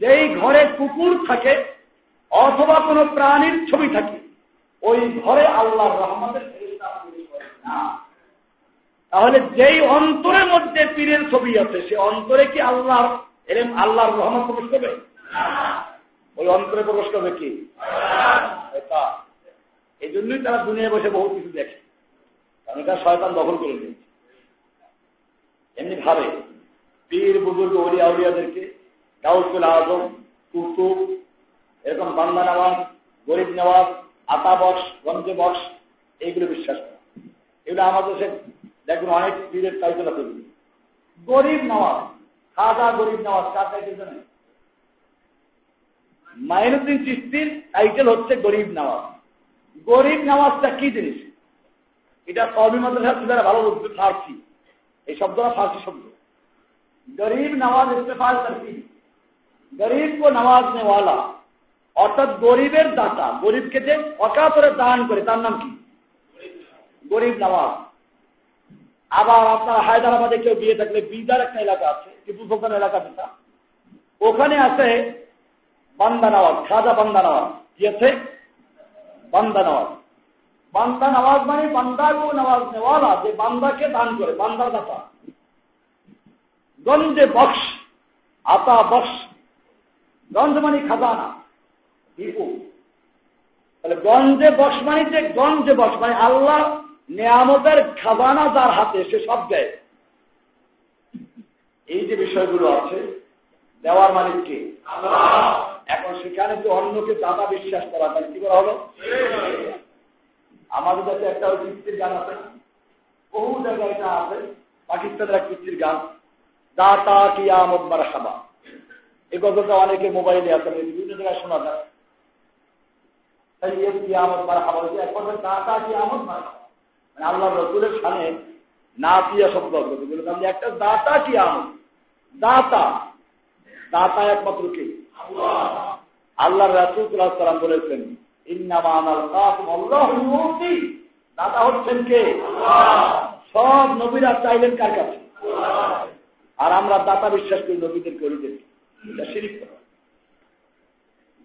যেই ঘরে কুকুর থাকে অথবা কোনো প্রাণীর ছবি থাকে, ওই ঘরে আল্লাহর রহমতের তাহলে যেই অন্তরের মধ্যে পীরের ছবি আছে, সে অন্তরে কি আল্লাহর এরম আল্লাহর রহমত প্রবেশ করবে? ওই অন্তরে প্রবেশ করবে কি? এই জন্যই তারা দুনিয়ায় বসে বহু কিছু দেখে। কারণ এটা শয়তান দখল করে নিয়েছে। এমনি ভাবে পীর, বুজুর্গ, ওলিয়া, উলিয়াদেরকে গাউসুল আজম, কুতুব, এরকম বান্দা নেওয়াজ, গরিব নেওয়াজ, আতা বক্স, গঞ্জে বক্স, এইগুলো বিশ্বাস করে। এগুলো আমাদের দেশে দেখুন অনেক পীরের টাইটেল আছে। গরিব নেওয়াজ। খাজা গরিব নেওয়াজ, কার টাইটেল জানেন? মাইনুদ্দিন চিস্তির টাইটেল হচ্ছে গরিব নামাজ গরিব নামাজটা কি জিনিস? এটা কবি মাদ্রাসা ভালো বুঝতে ফার্সি। এই শব্দটা ফার্সি শব্দ। গরিব নামাজ ইস্তেফাল কি? গরিব কো নামাজ নেওয়ালা অর্থাৎ গরিবের দাতা, গরিবকে যে অকাতরে দান করে, তার নাম কি? গরিব নামাজ আবার আপনার হায়দ্রাবাদে কেউ গিয়ে থাকলে বিদার একটা এলাকা আছে, টিপু সুলতান এলাকা যেটা। ওখানে আছে বান্দা নামাজ খাজা বান্দা নামাজ কি আছে? বান্দা নামাজ বান্দা নামাজ মানে বান্দা কো নামাজ নেওয়ালা, যে বান্দাকে দান করে, বান্দার দাতা। গঞ্জে বক্স, আতা বক্স। গঞ্জ মানে খাজানা, টিপু। তাহলে গঞ্জে বক্স মানে যে গঞ্জে বক্স মানে আল্লাহ নিয়ামতের খাজানা যার হাতে, সে সব দেয়। এই যে বিষয়গুলো আছে, দেওয়ার মালিক কে? এখন সেখানে তো অন্যকে দাদা বিশ্বাস করা তাহলে কি করা হলো? আমাদের কাছে একটা ওই কৃষ্টির গান আছে। বহু জায়গায় এটা আছে। পাকিস্তানের এক কৃষ্টির গান। দাতা কি আমদ মার খাবা এই গল্পটা অনেকে মোবাইলে আছে বিভিন্ন জায়গায় শোনা যায়। তাই এ কি আমদ মার খাবা এক কথা দাতা কি আমদ মার খাবা মানে আল্লাহ রসুলের সামনে না পিয়া শব্দ আপনি একটা দাতা কি আমদ দাতা। দাতা একমাত্র কে? আল্লাহ রাসুলাম বলেছেন দাতা হচ্ছেন কে? সব নবীরা চাইলেন কার কাছে? আর আমরা দাতা বিশ্বাস করি নবীদের এটা শিরিক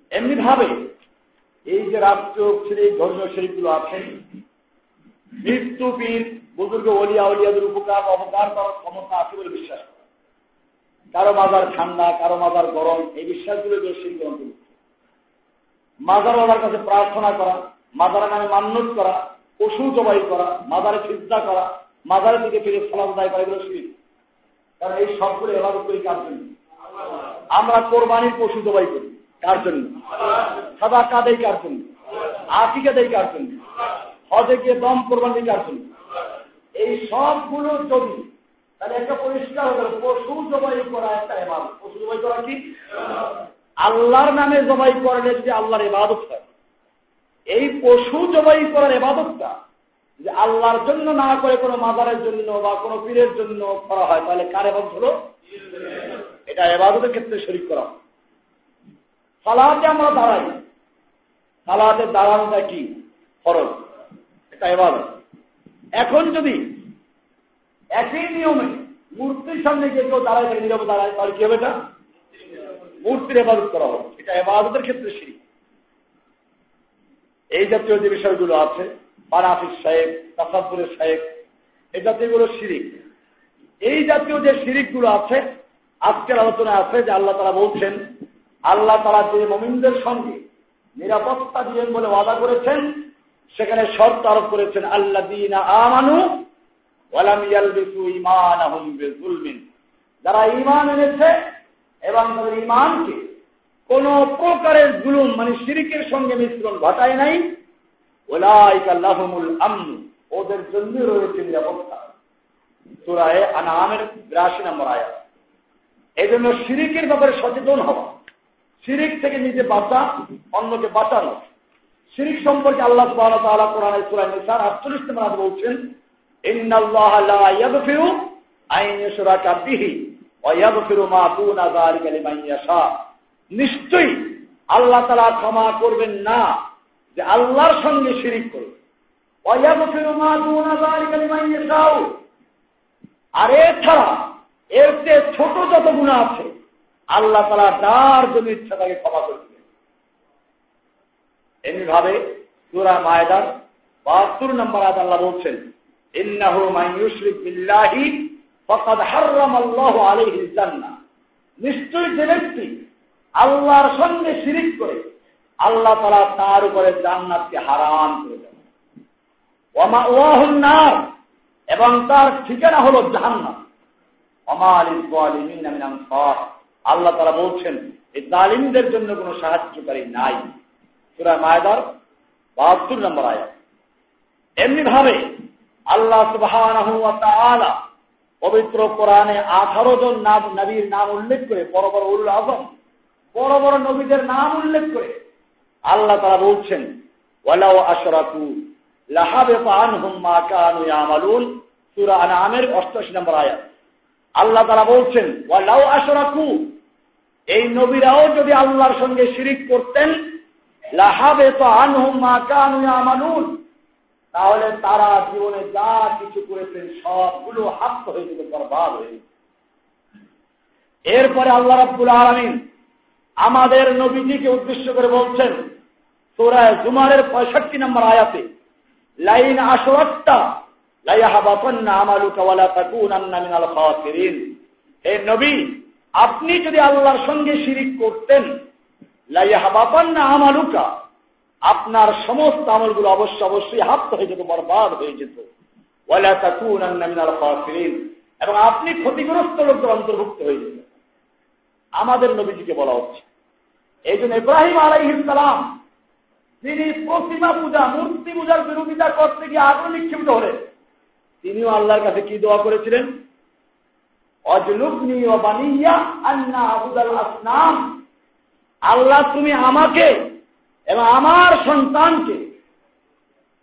এমনি ভাবে এই যে রাষ্ট্র শ্রী ধর্মীয় শিরিকগুলো আছেন মৃত্যু পীর বুজুর্গ অলিয়া অলিয়াদের উপকার অপকার করার ক্ষমতা আছে বলে বিশ্বাস করে। কারও মাজার ঠান্ডা কারও মাজার গরম এই বিশ্বাসগুলো অন্তর্ভুক্ত মাজারওয়ালার কাছে প্রার্থনা করা মাজারের নামে মান্যত করা পশু জবাই করা মাজারে চিন্তা করা মাজারের দিকে ফিরে ফলাফ দায় করা এগুলো শিল্প কারণ এই সবগুলো এবার করি কার জন্য? আমরা কোরবানির পশু জবাই করি। কার জন্য? সাদা কাদেই কার জন্য? আটিকা দেয় কার জন্য? হজে গিয়ে দম কোরবানি কার জন্য এই সবগুলো যদি, তাহলে একটা পরিষ্কার হয়ে গেল, পশু জবাই করা একটা এবার পশু জবাই করা কি? আল্লাহর নামে জবাই করলে যদি আল্লাহর এবাদত হয়। এই পশু জবাই করার এবাদতটা যে আল্লাহর জন্য না করে কোনো মাদারের জন্য বা কোনো পীরের জন্য করা হয়, তাহলে কার এবাদত হলো? এটা এবাদতের ক্ষেত্রে শরিক করা। সালাহাতে আমরা দাঁড়াই। সালাতে দাঁড়ানোটা কি? ফরজ। এবাদত এখন যদি একই নিয়মে মূর্তির সামনে গিয়ে কেউ দাঁড়ায় থাকে, নীরব দাঁড়ায়, তাহলে কি হবে এটা? মূর্তির এবাদত করা হবে। এটা এবাদতের ক্ষেত্রে সিঁড়ি এই জাতীয় যে বিষয়গুলো আছে পারাফিস সাহেব তাসাদুরের সাহেব, এই জাতীয়গুলো শিরিক। এই জাতীয় যে শিরিকগুলো আছে, আজকের আলোচনা আছে যে আল্লাহ তারা বলছেন, আল্লাহ তারা যে মমিনদের সঙ্গে নিরাপত্তা দিবেন বলে ওয়াদা করেছেন সেখানে শর্ত আরোপ করেছেন আল্লাহ দিন আমানু যারা ইমান এনেছে এবং তাদের ইমানকে কোন প্রকারের জুলুম মানে শিরিকের সঙ্গে মিশ্রণ ঘটায় নাই। ওলাইকাল্লাহমুল আমনু, ওদের জন্য রয়েছে নিরাপত্তা। সুরায় আনামের বিরাশি নম্বর আয়া এই জন্য শিরিকের ব্যাপারে সচেতন হওয়া, শিরিক থেকে নিজে বাঁচা, অন্যকে বাঁচানো শিরিক সম্পর্কে আল্লাহ তাআলা কোরআনে সূরা নিসার 48 নম্বর আয়াতে বলছেন, ইন্নাল্লাহা লা ইয়াগফিরু আন ইউশরাকা বিহি ওয়া ইয়াগফিরু মা দুনা যালিকা লিমান ইয়াশা। নিশ্চয়ই আল্লাহ তাআলা ক্ষমা করবেন না যে আল্লাহর সঙ্গে শিরিক করবে। ওয়া ইয়াগফিরু মা দুনা যালিকা লিমান ইয়াশা আর এছাড়া এর চেয়ে ছোট যত গুণা আছে, আল্লাহ তালা যার জন্য ইচ্ছা তাকে ক্ষমা করে দিবেন এমনি ভাবে সুরা মায়দার বাহাত্তর নম্বর আয়াত আল্লাহ বলছেন, ইন্নাহু ইউশরিক বিল্লাহি ফাকাদ হাররামাল্লাহু আলাইহিল জান্নাহ। নিশ্চয়ই যে ব্যক্তি আল্লাহর সঙ্গে শিরিক করে আল্লাহ তাআলা তার উপরে জান্নাতকে হারাম করে দেন। ওয়া ওয়াহুন নার, এবং তার ঠিকানা হলো জাহান্নাম। আল্লাহ তারা বলছেন, এই তালিমদের জন্য কোনো সাহায্যকারী নাই। সুরা মায়দার বাহাত্তর নম্বর আয়াত। এমনি ভাবে আল্লাহ সুবাহ পবিত্র কোরআনে আঠারো জন নাম, নবীর নাম উল্লেখ করে, বড় বড় উল্ল আজম, বড় বড় নবীদের নাম উল্লেখ করে আল্লাহ তারা বলছেন ওয়ালাও আশরাকু লাহাবে পান হুম মা কানু ইয়ামালুন। সূরা আনআমের 88 নম্বর আয়াত। আল্লাহ তারা বলছেন ওয়ালাও আশরাকু এই নবীরাও যদি আল্লাহর সঙ্গে শিরিক করতেন তাহলে তারা জীবনে যা কিছু করেছেন সবগুলো হাত হয়ে যেত বরবাদ হয়ে এরপরে আল্লাহ রাব্বুল আলমিন আমাদের নবীজিকে উদ্দেশ্য করে বলছেন তোরায় জুমারের পঁয়ষট্টি নম্বর আয়াতে, লাইন আসরত্তা হে নবী, আপনি যদি আল্লাহর সঙ্গে শিরিক করতেন আমালুকা। আপনার সমস্ত আমলগুলো অবশ্য অবশ্যই হাত হয়ে যেত, বরবাদ হয়ে যেত। এবং আপনি ক্ষতিগ্রস্ত লোকদের অন্তর্ভুক্ত হয়ে যেতেন। আমাদের নবীজিকে বলা হচ্ছে। এই জন্য ইব্রাহিম আলাইহিসালাম তিনি প্রতিমা পূজা, মূর্তি পূজার বিরোধিতা করতে গিয়ে আগ্রহ নিক্ষিপ্ত হলেন। তিনিও আল্লাহর কাছে কি দোয়া করেছিলেন? অজলুবনি ও বানিয়া আন্না আবুদাল আসনাম। আল্লাহ তুমি আমাকে এবং আমার সন্তানকে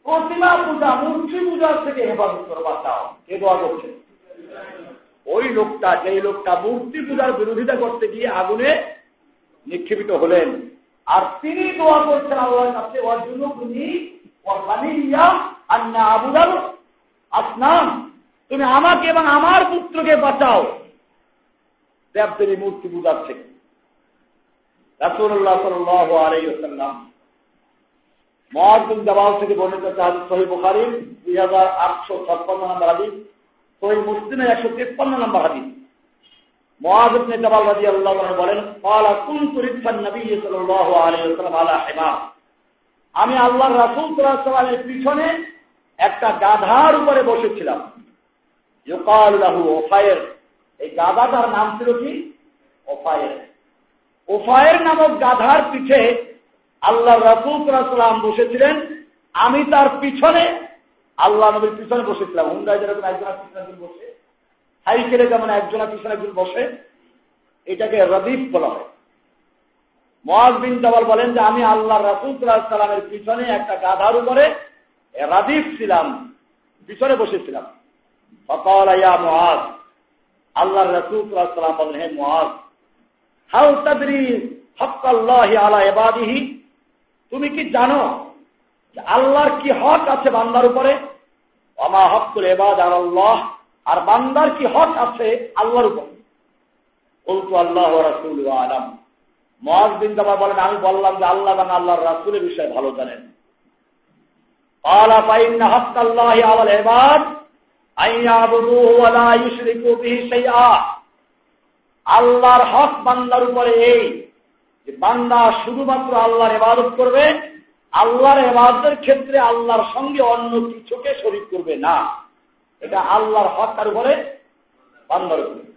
প্রতিমা পূজা, মূর্তি পূজার থেকে হেফাজত করে বাঁচাও কে দোয়া করছে? ওই লোকটা, যেই লোকটা মূর্তি পূজার বিরোধিতা করতে গিয়ে আগুনে নিক্ষেপিত হলেন। আর তিনি দোয়া করছেন আল্লাহর কাছে আবুদাল আসনাম, তুমি আমাকে এবং আমার পুত্রকে বাঁচাও। দেবদেবী মূর্তি পূজার থেকে। একশো নবী হিমা আমি আল্লাহ রাসূল পিছনে একটা গাধার উপরে বসেছিলাম। এই গাধাটার নাম ছিল কি? ওফায়ের ওফায়ের নামক গাধার পিঠে আল্লাহ রাসূল সাল্লাল্লাহু বসেছিলেন। আমি তার পিছনে আল্লাহ নবীর পিছনে বসেছিলাম। হুন্ডায় যেরকম একজন পিছনে বসে, সাইকেলে যেমন একজন পিছনে একজন বসে, এটাকে রদিফ বলা হয়। মহাজ বিন জবাল বলেন যে, আমি আল্লাহ রাসুল্লাহ সাল্লামের পিছনে একটা গাধার উপরে রাদিফ ছিলাম, পিছনে বসেছিলাম। আল্লাহ সাল্লাম বলেন হে মহাজ হাউ তাদরি হকাল্লাহ আলা এবাদিহি তুমি কি জানো আল্লাহর কি হক আছে বান্দার উপরে? অমা হকুল এবাদ আল্লাহ, আর বান্দার কি হক আছে আল্লাহর উপর? বলতো আল্লাহ রাসুল আলম। মহাজ বিন বলেন, আমি বললাম যে আল্লাহ এবং আল্লাহর রাসুলের বিষয়ে ভালো জানেন। আল্লাহর হক বান্দার উপরে এই যে বান্দা শুধুমাত্র আল্লাহর এবাদত করবে, আল্লাহর এবাদতের ক্ষেত্রে আল্লাহর সঙ্গে অন্য কিছুকে শরিক করবে না। এটা আল্লাহর হক তার উপরে? বান্দার উপরে।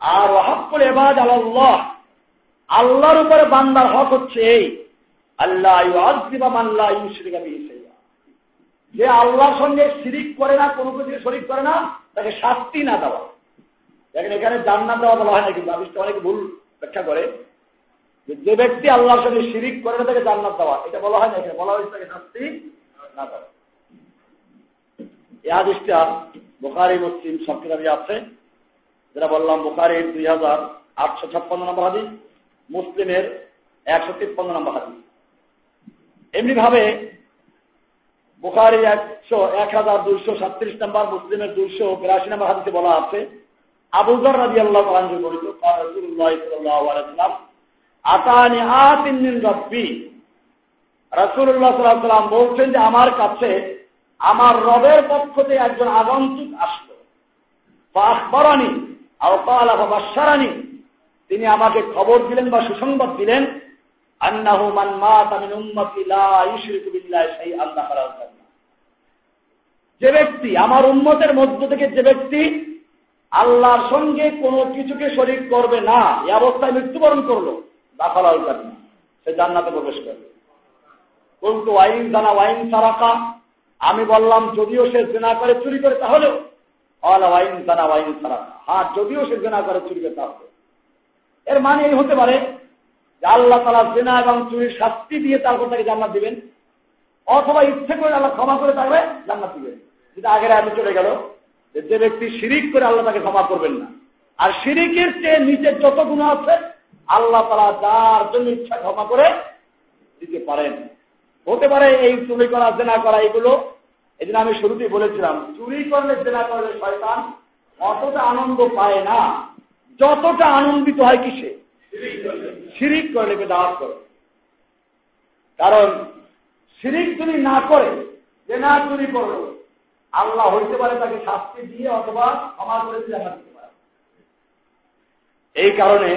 আর হকুল এবাদ আল্লাহ আল্লাহর উপরে বান্দার হক হচ্ছে এই আল্লাহ আল্লাহ যে আল্লাহর সঙ্গে শিরিক করে না, কোনো কিছু শরিক করে না, তাকে শাস্তি না দেওয়া। দেখেন, এখানে জান্নাত দেওয়া বলা হয় না, কিন্তু আবিষ্কার অনেক ভুল ব্যাখ্যা করে। যে ব্যক্তি আল্লাহর সঙ্গে শিরিক করে না তাকে জান্নাত দেওয়া এটা বলা হয় না, এখানে বলা হয়েছে তাকে শাস্তি না দেওয়া। এই বোকারি মুসলিম সব কিতাবে আছে। যেটা বললাম বোকারির দুই হাজার আটশো ছাপ্পান্ন নম্বর হাদিস, মুসলিমের একশো তিপ্পান্ন নম্বর হাদিস। এমনি ভাবে বোকারির একশো, এক হাজার দুইশো সাতত্রিশ নম্বর, মুসলিমের দুইশো বিরাশি নম্বর হাদিসে বলা আছে আবুজর রাজি আল্লাহ বলিত রসুল্লাহাম আতানি আতিন রব্বি। রসুল্লাহ সাল্লাম বলছেন যে, আমার কাছে আমার রবের পক্ষ থেকে একজন আগন্তুক আসলো। বাসবরানি আওকালানি তিনি আমাকে খবর দিলেন বা সুসংবাদ দিলেন আন্নাহুমান যে ব্যক্তি, আমার উন্মতের মধ্য থেকে যে ব্যক্তি আল্লাহর সঙ্গে কোনো কিছুকে শরিক করবে না। এই অবস্থায় মৃত্যুবরণ করল। দাখালাল কারণ সে জান্নাতে প্রবেশ করবে কিন্তু ওয়াইন জানা ওয়াইন সারাকা। আমি বললাম, যদিও সে জেনা করে চুরি করে তাহলেও। ওয়াইন জানা ওয়াইন সারাকা। হ্যাঁ যদিও সে জেনা করে চুরি করে তাহলে এর মানে এই হতে পারে যে আল্লাহ তালা জেনা এবং চুরির শাস্তি দিয়ে তারপর তাকে জান্নাত দিবেন। অথবা ইচ্ছে করে আল্লাহ ক্ষমা করে তাহলে জান্নাত দিবেন। যেটা আগের আগে চলে গেল। যে ব্যক্তি শিরিক করে আল্লাহ তাকে ক্ষমা করবেন না। আর শিরিকের চেয়ে নিচে যত গুণ আছে, আল্লাহ তারা যার জন্য ইচ্ছা ক্ষমা করে দিতে পারেন। হতে পারে এই চুরি করা, জেনা করা এগুলো। এই আমি শুরুতেই বলেছিলাম, চুরি করলে, জেনা করলে শয়তান অতটা আনন্দ পায় না। যতটা আনন্দিত হয় কিসে? শিরিক করলে বেদাত করে। কারণ শিরিক যদি না করে যে না চুরি করল আল্লাহ হইতে পারে তাকে শাস্তি দিয়ে অথবা ক্ষমা করে জানা দিতে পারে। এই কারণে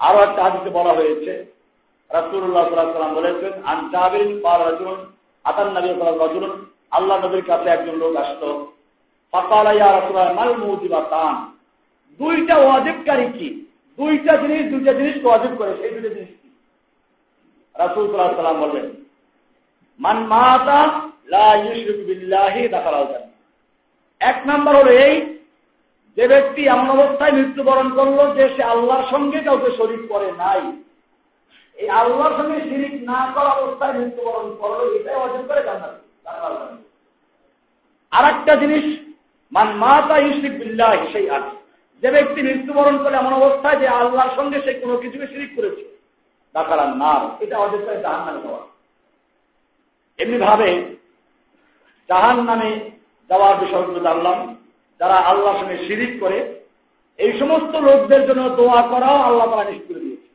আরও একটা হাদিসে বলা হয়েছে রাসুল্লাহ সাল্লাম বলেছেন, আন আতান নবী আল্লাহ নবীর কাছে একজন লোক আসলো ফাতালাইয়া রাসুল্লাহ মাল মুজিবা তান দুইটা ওয়াজিবকারী কি? দুইটা জিনিস দুইটা জিনিস ওয়াজিব করে, সেই দুইটা জিনিস কি? রাসুল সাল্লাহ সাল্লাম বললেন, মান মাতা এক নাম্বার হলো এই, যে ব্যক্তি এমন অবস্থায় মৃত্যুবরণ করল যে সে আল্লাহর সঙ্গে কাউকে শরিক করে নাই। এই আল্লাহর সঙ্গে শিরিক না করা অবস্থায় মৃত্যুবরণ করল, এটাই অর্জন করে আর একটা জিনিস, মান মাতা ইউশরিক বিল্লাহ সেই আছে যে ব্যক্তি মৃত্যুবরণ করে এমন অবস্থায় যে আল্লাহর সঙ্গে সে কোনো কিছুকে শিরিক করেছে দাকালার নাম এটা অর্জন করে জাহান নামে যাওয়া। এমনি ভাবে জাহান নামে যাওয়ার বিষয়গুলো জানলাম, যারা আল্লাহর সঙ্গে শিরিক করে, এই সমস্ত লোকদের জন্য দোয়া করাও আল্লাহ তারা নিশ্চিত করে দিয়েছে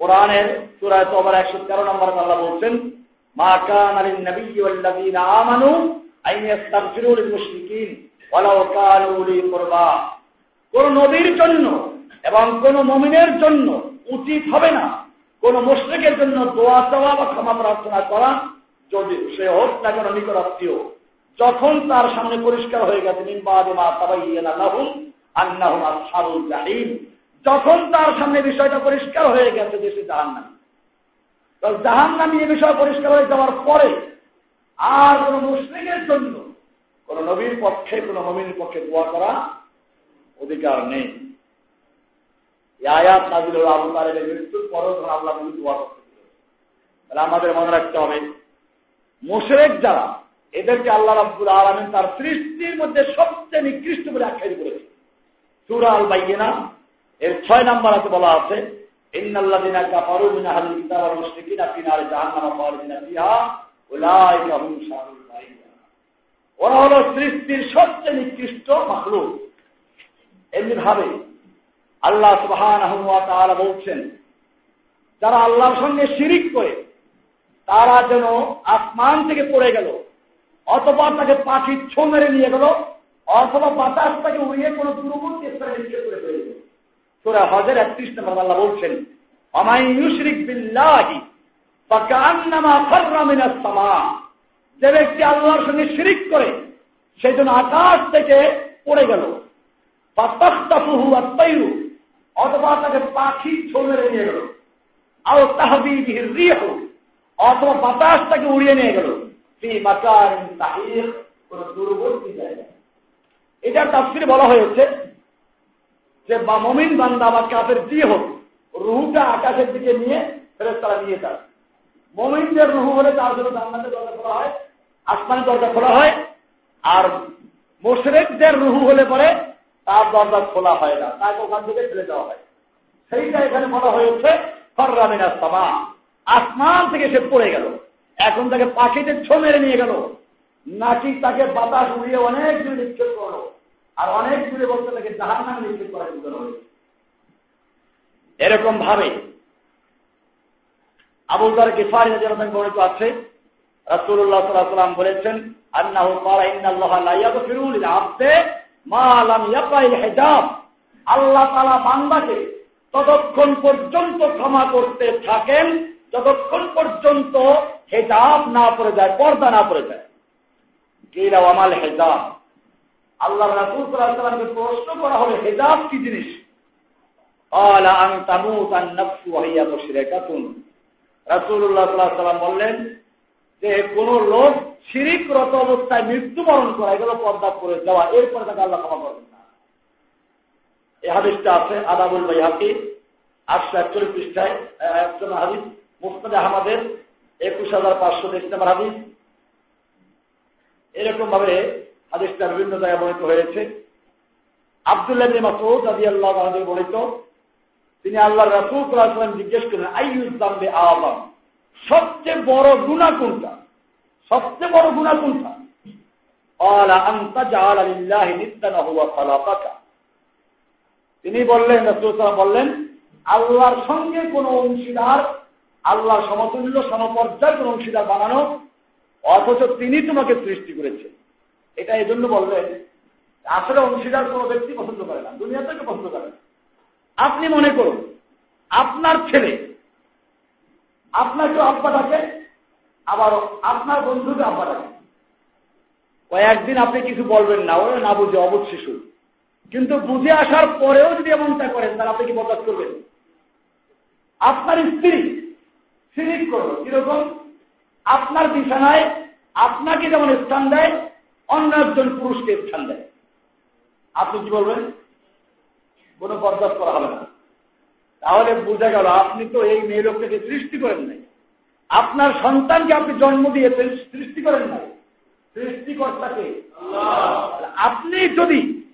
কোরআনের চূড়ায় তো আবার একশো তেরো নম্বর আল্লাহ বলছেন, মা কান আলিন নবী আমানু লিল মুশরিকিন ওয়ালাউ কানু উলি কুরবা কোন নবীর জন্য এবং কোন মুমিনের জন্য উচিত হবে না, কোন মুশরিকের জন্য দোয়া চাওয়া বা ক্ষমা প্রার্থনা করা যদি সে হোক না কেন নিকট আত্মীয়, যখন তার সামনে পরিষ্কার হয়ে গেছে যখন তার সামনে বিষয়টা পরিষ্কার হয়ে গেছে যে সে জাহান নামি জাহান নামি এ বিষয় পরিষ্কার হয়ে যাওয়ার পরে আর কোন মুসলিমের জন্য, কোন নবীর পক্ষে, কোন নবীর পক্ষে দোয়া করা অধিকার নেই। আয়াত নাজিল আবু তালেবের মৃত্যুর পরও আল্লাহ দোয়া করতে আমাদের মনে রাখতে হবে মোশরেক যারা, এদেরকে আল্লাহ রাব্বুল আলমিন তার সৃষ্টির মধ্যে সবচেয়ে নিকৃষ্ট বলে আখ্যায়িত করেছে সুরা আল বাইনা এর ছয় নাম্বার আছে বলা আছে, ইন্নাল্লাযিনা কাফারু মিন আহলিল কিতাব ওয়াল মুশরিকিনা ফি নারি জাহান্নাম খালিদিনা ফিহা, উলাইকা হুম শারুল ওরা হলো সৃষ্টির সবচেয়ে নিকৃষ্ট মাখলুক। এমনি ভাবে আল্লাহ সুবহানাহু ওয়া তাআলা বলছেন, যারা আল্লাহর সঙ্গে শিরিক করে তারা যেন আসমান থেকে পড়ে গেল, অথবা তাকে পাখির ছো মেরে নিয়ে গেল, অথবা বাতাস তাকে উড়িয়ে কোনো দূরবর্তী স্থানে নিক্ষেপ করে ফেলে তোরা হজের একত্রিশ নম্বর আল্লাহ বলছেন আমাই ইউশরিক বিল্লাহি যে ব্যক্তি আল্লাহর সঙ্গে শিরিক করে সেই জন্য আকাশ থেকে পড়ে গেল। অথবা তাকে পাখি ছো মেরে নিয়ে গেল। আর তাহবি রিহ অথবা বাতাস তাকে উড়িয়ে নিয়ে গেল। দূরবর্তী জায়গা এটা তাফসিরে বলা হয়েছে যে, বা মমিন বান্দা বা কাফের যে হোক, রুহুটা আকাশের দিকে নিয়ে ফেরত তারা নিয়ে যায়। মমিনদের রুহু হলে তার জন্য জান্নাতের দরজা খোলা হয়, আসমানের দরজা খোলা হয়, আর মোশরেকদের রুহু হলে পরে তার দরজা খোলা হয় না, তাকে ওখান থেকে ফেলে দেওয়া হয়। সেইটা এখানে বলা হয়েছে ফররামিনা সামা। আসমান থেকে সে পড়ে গেল। এখন তাকে পাখিতে ছো মেরে নিয়ে গেল। নাকি তাকে বাতাস উড়িয়ে অনেক দূরে নিক্ষেপ করল। আর অনেক দূরে বলতে তাকে জাহান নামে নিক্ষেপ হয়েছে এরকম ভাবে আবুলদার গেফারি যেরকম বর্ণিত আছে। রাসূলুল্লাহ সাল্লাল্লাহু আলাইহি বলেছেন, আন্নাহু ক্বালা ইন্নাল্লাহা লা ইয়াগফিরু লিল আবদি মা লাম ইয়াকাইল হিজাব আল্লাহ তাআলা বান্দাকে ততক্ষণ পর্যন্ত ক্ষমা করতে থাকেন। যতক্ষণ পর্যন্ত হেজাব না পড়ে যায়, পর্দা না পড়ে যায়। কেরা আমাল হেজাব। আল্লাহ সাল্লামকে প্রশ্ন করা হবে হেজাব কি জিনিস? বললেন যে, কোন লোক শিরিকরত অবস্থায় মৃত্যুবরণ করা, এগুলো পর্দা করে যাওয়া, এরপরে তাকে আল্লাহ ক্ষমা করবেন না এই হাদিসটা আছে আদাবুল ভাই হাকি আটশো একচল্লিশ পৃষ্ঠায় হাদিস। মুস্তাদ আহমদের একুশ হাজার পাঁচশো তেইশ নম্বর হাদিস। এরকম ভাবে হাদিসটা বিভিন্ন জায়গায় বর্ণিত হয়েছে। আবদুল্লাহ মাসুদ আল্লাহ বর্ণিত। তিনি আল্লাহ রাসুল জিজ্ঞেস আইউদ্দাম্বে আওয়াম? সবচেয়ে বড় গুণা কোনটা? সবচেয়ে বড় গুণা কোনটা? তিনি বললেন বললেন, আল্লাহর সঙ্গে কোন অংশীদার আল্লাহর সমতুল্য সমপর্যায় কোন অংশীদার বানানো, অথচ তিনি তোমাকে সৃষ্টি করেছে। এটা এই জন্য বললেন আসলে অংশীদার কোনো ব্যক্তি পছন্দ করে না দুনিয়া থেকে পছন্দ করে না। আপনি মনে করুন, আপনার ছেলে আপনাকে আব্বা ডাকে, আবার আপনার বন্ধুকে আব্বা ডাকে। কয়েকদিন আপনি কিছু বলবেন না, ওরা না বুঝে অবুধ শিশু। কিন্তু বুঝে আসার পরেও যদি এমনটা করেন, তাহলে আপনি কি বরদাস্ত করবেন? আপনার স্ত্রী সিরিক করল। কীরকম? আপনার বিছানায় আপনাকে যেমন স্থান দেয় অন্য একজন পুরুষকে স্থান দেয়। আপনি কি বলবেন? কোনো বরদাস্ত করা হবে না। তাহলে বোঝা গেল আপনি তো এই মেয়ে লোকটাকে সৃষ্টি করেন নাই। আপনার সন্তানকে আপনি জন্ম দিয়েছেন সৃষ্টি করেন নাই। সৃষ্টিকর্তাকে। আপনি যদি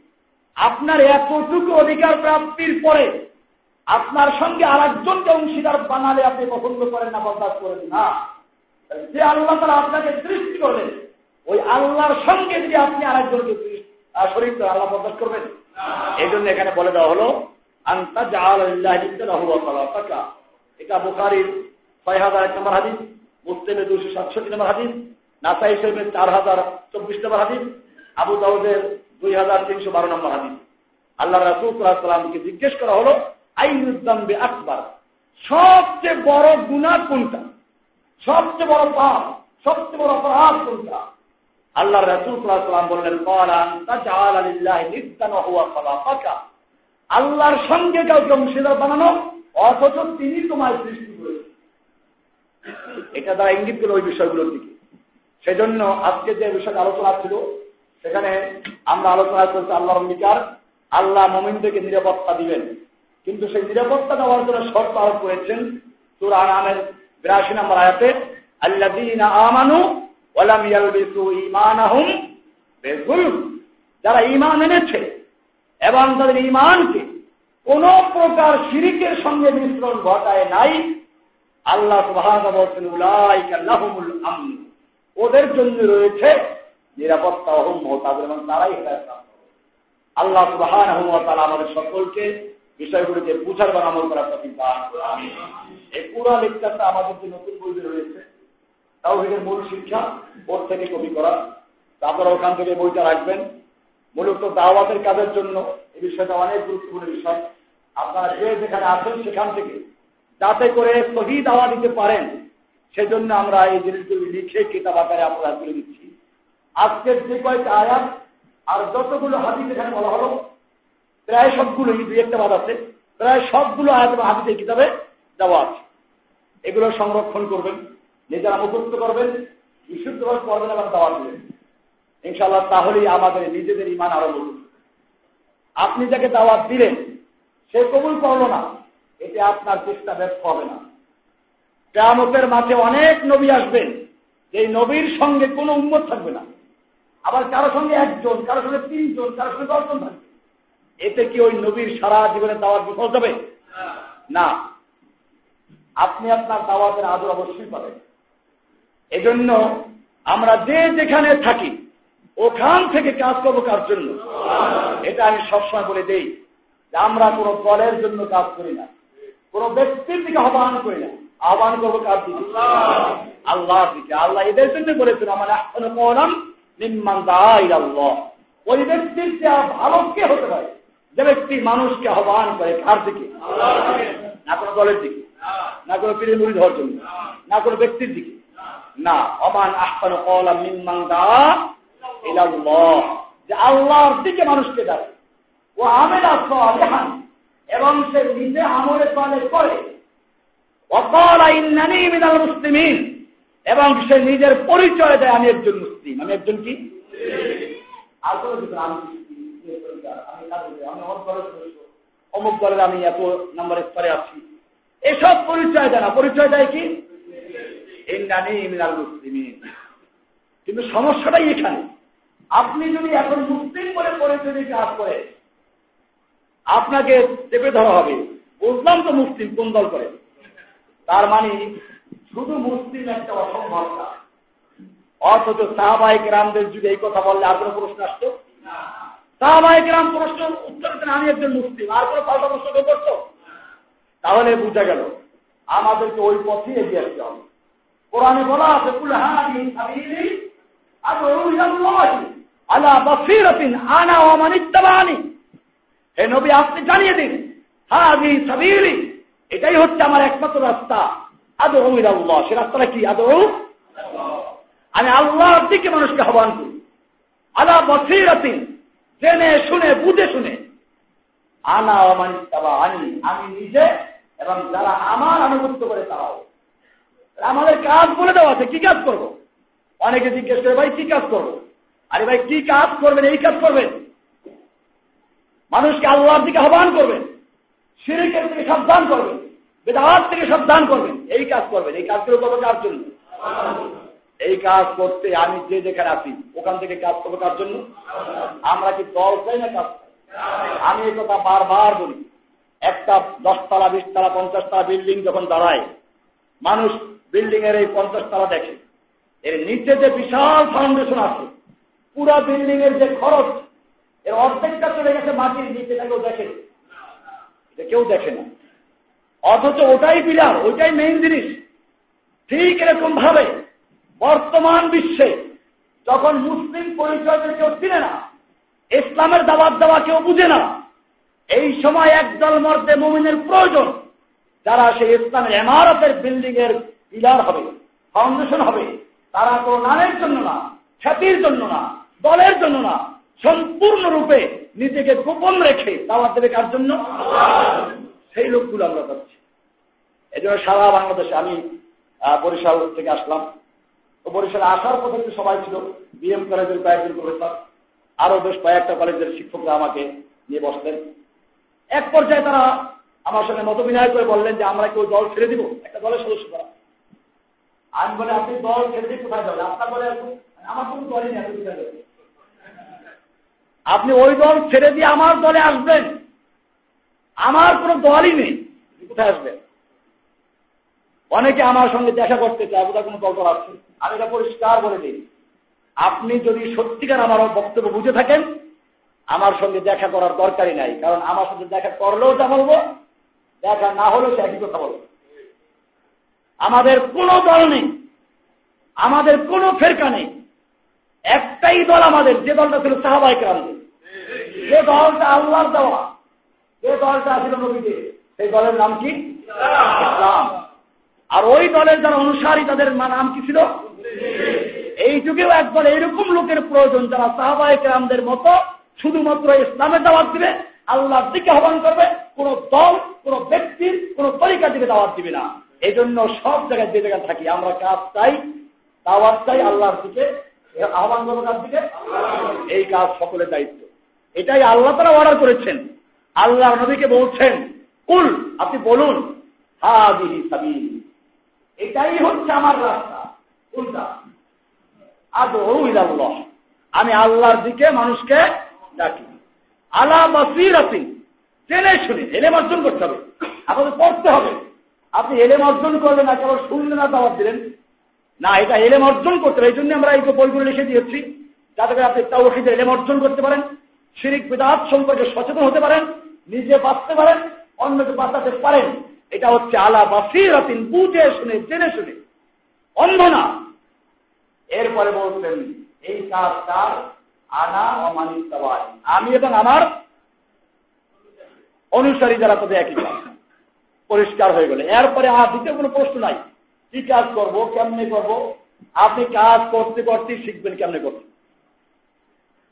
আপনার এতটুকু অধিকার প্রাপ্তির পরে আপনার সঙ্গে আর একজনকে অংশীদার বানালে আপনি পছন্দ করেন না, বরদাস্ত করেন না যে আল্লাহ তারা আপনাকে সৃষ্টি করলেন, ওই আল্লাহর সঙ্গে যদি আপনি আর একজনকে শরীর আল্লাহ বরদাস্ত করবেন? এই জন্য এখানে বলে দেওয়া হলো, আন্তা এটা বোকারির ছয় হাজার এক নম্বর হাদিস, মুসলিমের দুশো সাতষট্টি নম্বর হাদিস, নাসাই শরীফের চার হাজার চব্বিশ নম্বর হাদিস, আবু দাউদের দুই হাজার তিনশো বারো নম্বর হাদিস। আল্লাহ রাসুলামকে জিজ্ঞেস করা হলো আইনুদ্দাম্বে আকবার। সবচেয়ে বড় গুণা কোনটা? সবচেয়ে বড় পাপ, সবচেয়ে বড় অপরাধ কোনটা? আল্লাহ রাসুল সাল্লাম বললেন আল্লাহর সঙ্গে কাউকে অংশীদার বানানো, অথচ তিনি তোমার সৃষ্টি করেছেন। এটা দ্বারা ইঙ্গিত করে ওই বিষয়গুলোর দিকে। সেজন্য আজকে যে বিষয়ে আলোচনা ছিল, সেখানে আমরা আলোচনা করছি আল্লাহর অঙ্গীকার, আল্লাহ মোমিনদেরকে নিরাপত্তা দিবেন। কিন্তু সেই নিরাপত্তা দেওয়ার জন্য শর্ত আরোপ করেছেন তোর আনামের বিরাশি নম্বর আয়াতে আল্লাহ আমানু ওলাম ইয়ালবিসু ঈমানাহুম বিযুলম। যারা ইমান এনেছে এবং তাদের ইমানকে কোন প্রকার শিরিকের সঙ্গে মিশ্রণ ঘটায় নাই, আল্লাহ বলছেন উলাইকা লাহুমুল আমন। ওদের জন্য রয়েছে নিরাপত্তা অহম তাদের এবং তারাই হেদায়ত আল্লাহ ওয়া আমাদের সকলকে বিষয়গুলিকে বুঝার বা আমল করার প্রতি দান এই পুরো লেকচারটা আমাদের যে নতুন বইতে রয়েছে, তাওহিদের মূল শিক্ষা বোর্ড থেকে কপি করা। আপনারা ওখান থেকে বইটা রাখবেন। মূলত দাওয়াতের কাজের জন্য এই বিষয়টা অনেক গুরুত্বপূর্ণ বিষয়। আপনারা যে যেখানে আছেন সেখান থেকে যাতে করে সহি দাওয়া দিতে পারেন, সেজন্য আমরা এই জিনিসগুলি লিখে কিতাব আকারে আপনারা তুলে দিচ্ছি। আজকের যে কয়েকটা আয়াত আর যতগুলো হাদিস এখানে বলা হলো প্রায় সবগুলোই দুই একটা বাদ আছে। প্রায় সবগুলো আয়াত এবং হাদিসের কিতাবে দেওয়া আছে। এগুলো সংরক্ষণ করবেন, নিজেরা মুখস্থ করবেন, বিশুদ্ধভাবে পড়বেন এবং দাওয়া দেবেন। ইনশাল্লাহ তাহলেই আমাদের নিজেদের ইমান আরও বলুন আপনি যাকে দাওয়াত দিলেন, সে কবুল করল না। এতে আপনার চেষ্টা ব্যর্থ হবে না। কেয়ামতের মাঝে অনেক নবী আসবেন এই নবীর সঙ্গে কোনো উন্মত থাকবে না। আবার কারও সঙ্গে একজন, কারও সঙ্গে তিনজন, কারও সঙ্গে দশজন থাকবে। এতে কি ওই নবীর সারা জীবনে দাওয়াত বিফল যাবে না। আপনি আপনার দাওয়াতের আদর অবশ্যই পাবেন। এজন্য আমরা যে যেখানে থাকি, ওখান থেকে কাজ করব কার জন্য? এটা আমি সবসময় বলে দেই যে আমরা কোনো দলের জন্য কাজ করি না। কোনো ব্যক্তির দিকে আহ্বান করি না। আহ্বান করব কার দিকে? আল্লাহর দিকে। আল্লাহ এদের জন্য বলেছেন আমার এখন কলাম নিম্মান দায় আল্লাহ ওই ব্যক্তির ভালো কে হতে পারে? যে ব্যক্তি মানুষকে আহ্বান করে, কার দিকে? না কোনো দলের দিকে, না কোনো পীরের মুড়ি ধরার জন্য, না কোনো ব্যক্তির দিকে। না, অমান আহ্বান কলাম নিম্মান দা যে আল্লাহর দিকে মানুষকে ডাকে। ও আমেলা সালেহান। এবং সে নিজে আমলে পালে করে। অকল ইন্নানি মিনাল মুসলিমিন। এবং সে নিজের পরিচয় দেয়, আমি একজন মুসলিম। আমি একজন কি? আসলে অমুক দলের আমি এত নাম্বার স্তরে আছি। এসব পরিচয় দেয় না। পরিচয় দেয় কি? কিন্তু সমস্যাটাই এখানে। আপনি যদি এখন মুসলিম বলে পরিচয় দিয়ে কাজ করে, আপনাকে চেপে ধরা হবে। বুঝলাম তো মুসলিম কোন দল করে। তার মানে শুধু মুসলিম একটা অসম্ভব কাজ অথচ সাহাবাহিক রামদের যুগে এই কথা বললে কোনো প্রশ্ন আসতো? সাহাবাহিক রাম প্রশ্ন উত্তর দেন, আমি একজন মুসলিম, আর কোনো পাল্টা প্রশ্ন কেউ করতো তাহলে বুঝা গেল, আমাদেরকে ওই পথে এগিয়ে আসতে হবে। কোরআনে বলা আছে আল্লাহ বসিরতিন আনা ওমান ইত্তাবানি হে নবী, আপনি জানিয়ে দিন হাদি সাবিলি, এটাই হচ্ছে আমার একমাত্র রাস্তা আদৌ আল্লাহ সে রাস্তাটা কি আদৌ আমি আল্লাহর দিকে মানুষকে আহ্বান করি। আলা বসিরাতিন জেনে শুনে বুঝে শুনে। আনা অমানিতাবা আনি আমি নিজে এবং যারা আমার আনুগত্য করে তারাও। আমাদের কাজ বলে দেওয়া আছে কি কাজ করব। অনেকে জিজ্ঞেস করে ভাই কি কাজ করব। আরে ভাই কি কাজ করবেন এই কাজ করবেন? মানুষকে আল্লাহর দিকে আহ্বান করবেন সিরিকের থেকে সাবধান করবেন বেদাহাত থেকে সাবধান করবেন। এই কাজ করবেন। এই কাজগুলো করব কার জন্য? এই কাজ করতে আমি যে যেখানে আছি ওখান থেকে কাজ করব কার জন্য? আমরা কি দল চাই না কাজ আমি এই কথা বারবার বলি। একটা দশতলা, বিশতলা, পঞ্চাশতলা বিল্ডিং যখন দাঁড়ায়, মানুষ বিল্ডিং এর এই পঞ্চাশ তলা দেখে। এর নিচে যে বিশাল ফাউন্ডেশন আছে, পুরা বিল্ডিং এর যে খরচ, এর অর্ধেকটা চলে গেছে মাটির নিচে কেউ দেখে এটা কেউ দেখে না। অথচ ওটাই বিলার ওইটাই মেইন জিনিস। ঠিক এরকম ভাবে বর্তমান বিশ্বে যখন মুসলিম পরিচয় কেউ চিনে না, ইসলামের দাবাত দেওয়া কেউ বুঝে না। এই সময় একদল মর্দে মুমিনের প্রয়োজন, যারা সেই ইসলামের এমারতের বিল্ডিং এর পিলার হবে ফাউন্ডেশন হবে। তারা কোনো নামের জন্য না, খ্যাতির জন্য না, দলের জন্য না, সম্পূর্ণরূপে নিজেকে গোপন রেখে দাওয়াত দেবে কার জন্য? সেই লোকগুলো আমরা পাচ্ছি এই সারা বাংলাদেশে আমি বরিশাল থেকে আসলাম। বরিশালে আসার পথে সবাই ছিল, বিএম কলেজের কয়েকজন প্রফেসর আরও বেশ কয়েকটা কলেজের শিক্ষকরা আমাকে নিয়ে বসলেন। এক পর্যায়ে তারা আমার সঙ্গে মত বিনয় করে বললেন যে, আমরা কেউ দল ছেড়ে দিব? একটা দলের সদস্য করা। আমি বলে, আপনি দল ছেড়ে দিয়ে কোথায় যাবেন? আপনার বলে আমার কোনো দলই নেই, আপনি ওই দল ছেড়ে দিয়ে আমার দলে আসবেন। আমার কোনো দলই নেই। কোথায় আসবেন? অনেকে আমার সঙ্গে দেখা করতে চায়, বোধহয় কোনো দল আছে আমি এটা পরিষ্কার বলে দিই। আপনি যদি সত্যিকার আমার বক্তব্য বুঝে থাকেন, আমার সঙ্গে দেখা করার দরকারই নাই। কারণ আমার সঙ্গে দেখা করলেও যা বলব, দেখা না হলেও সে একই কথা বলব। আমাদের কোনো দল নেই, আমাদের কোনো ফেরকা নেই। একটাই দল আমাদের, যে দলটা ছিল সাহাবাই ক্রান্তি যে দলটা আল্লাহর দেওয়া, যে দলটা ছিল নবীদের, সেই দলের নাম কি? ইসলাম। আর ওই দলের যারা অনুসারী, তাদের নাম কি ছিল? এই যুগেও একদল এইরকম লোকের প্রয়োজন, যারা সাহাবাহিক রামদের মতো শুধুমাত্র ইসলামের দাওয়াত দিবে, আল্লাহর দিকে আহ্বান করবে, কোন দল, কোন ব্যক্তির কোন তরিকা দিকে দাওয়াত দিবে না। এই জন্য সব জায়গায় যে জায়গায় থাকি, আমরা কাজ চাই, দাওয়াত চাই আল্লাহর দিকে, আহ্বান করব কার দিকে? এই কাজ সকলের দায়িত্ব। এটাই আল্লাহ তারা অর্ডার করেছেন। আল্লাহ নবীকে বলছেন, কুল, আপনি বলুন হা বিহি সাবি এটাই হচ্ছে আমার রাস্তা। কোনটা আদৌল্লাহ আমি আল্লাহর দিকে মানুষকে ডাকি। আলা বাসিরাতি জেনে শুনে এলেম অর্জন করতে হবে। আপনাদের পড়তে হবে। আপনি এলেম অর্জন করলেন না, কেবল শুনলেন না দাওয়াত দিলেন। না, এটা এলেম অর্জন করতে হবে। এই জন্য আমরা এই বইগুলো লিখে দিয়েছি, যাতে করে আপনি তাও এলেম অর্জন করতে পারেন, শিরিক বিদাত সম্পর্কে সচেতন হতে পারেন, নিজে বাঁচতে পারেন, অন্যকে বাঁচাতে পারেন। এটা হচ্ছে আলা বাসিরাতিন বুঝে শুনে জেনে শুনে অন্ধ না এরপরে বলছেন এই কাজ কার আনা অমানিত আমি এবং আমার অনুসারী যারা তাদের একই কাজ পরিষ্কার হয়ে গেলে এরপরে আর দ্বিতীয় কোনো প্রশ্ন নাই কি কাজ করব কেমনে করব আপনি কাজ করতে করতে শিখবেন কেমনে করতে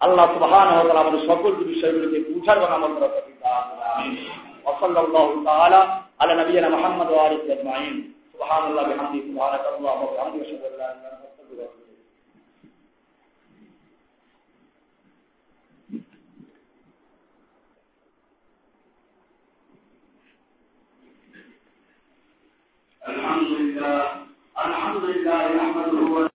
আল্লাহ সুবহান আমাদের সকল বিষয়গুলিকে বুঝার এবং আমল করার وصلى الله تعالى على نبينا محمد وآله أجمعين سبحان الله بحمده سبحانك اللهم وبحمدك أشهد أن لا إله إلا أنت أستغفرك وأتوب الحمد لله الحمد لله نحمده ونستغفره.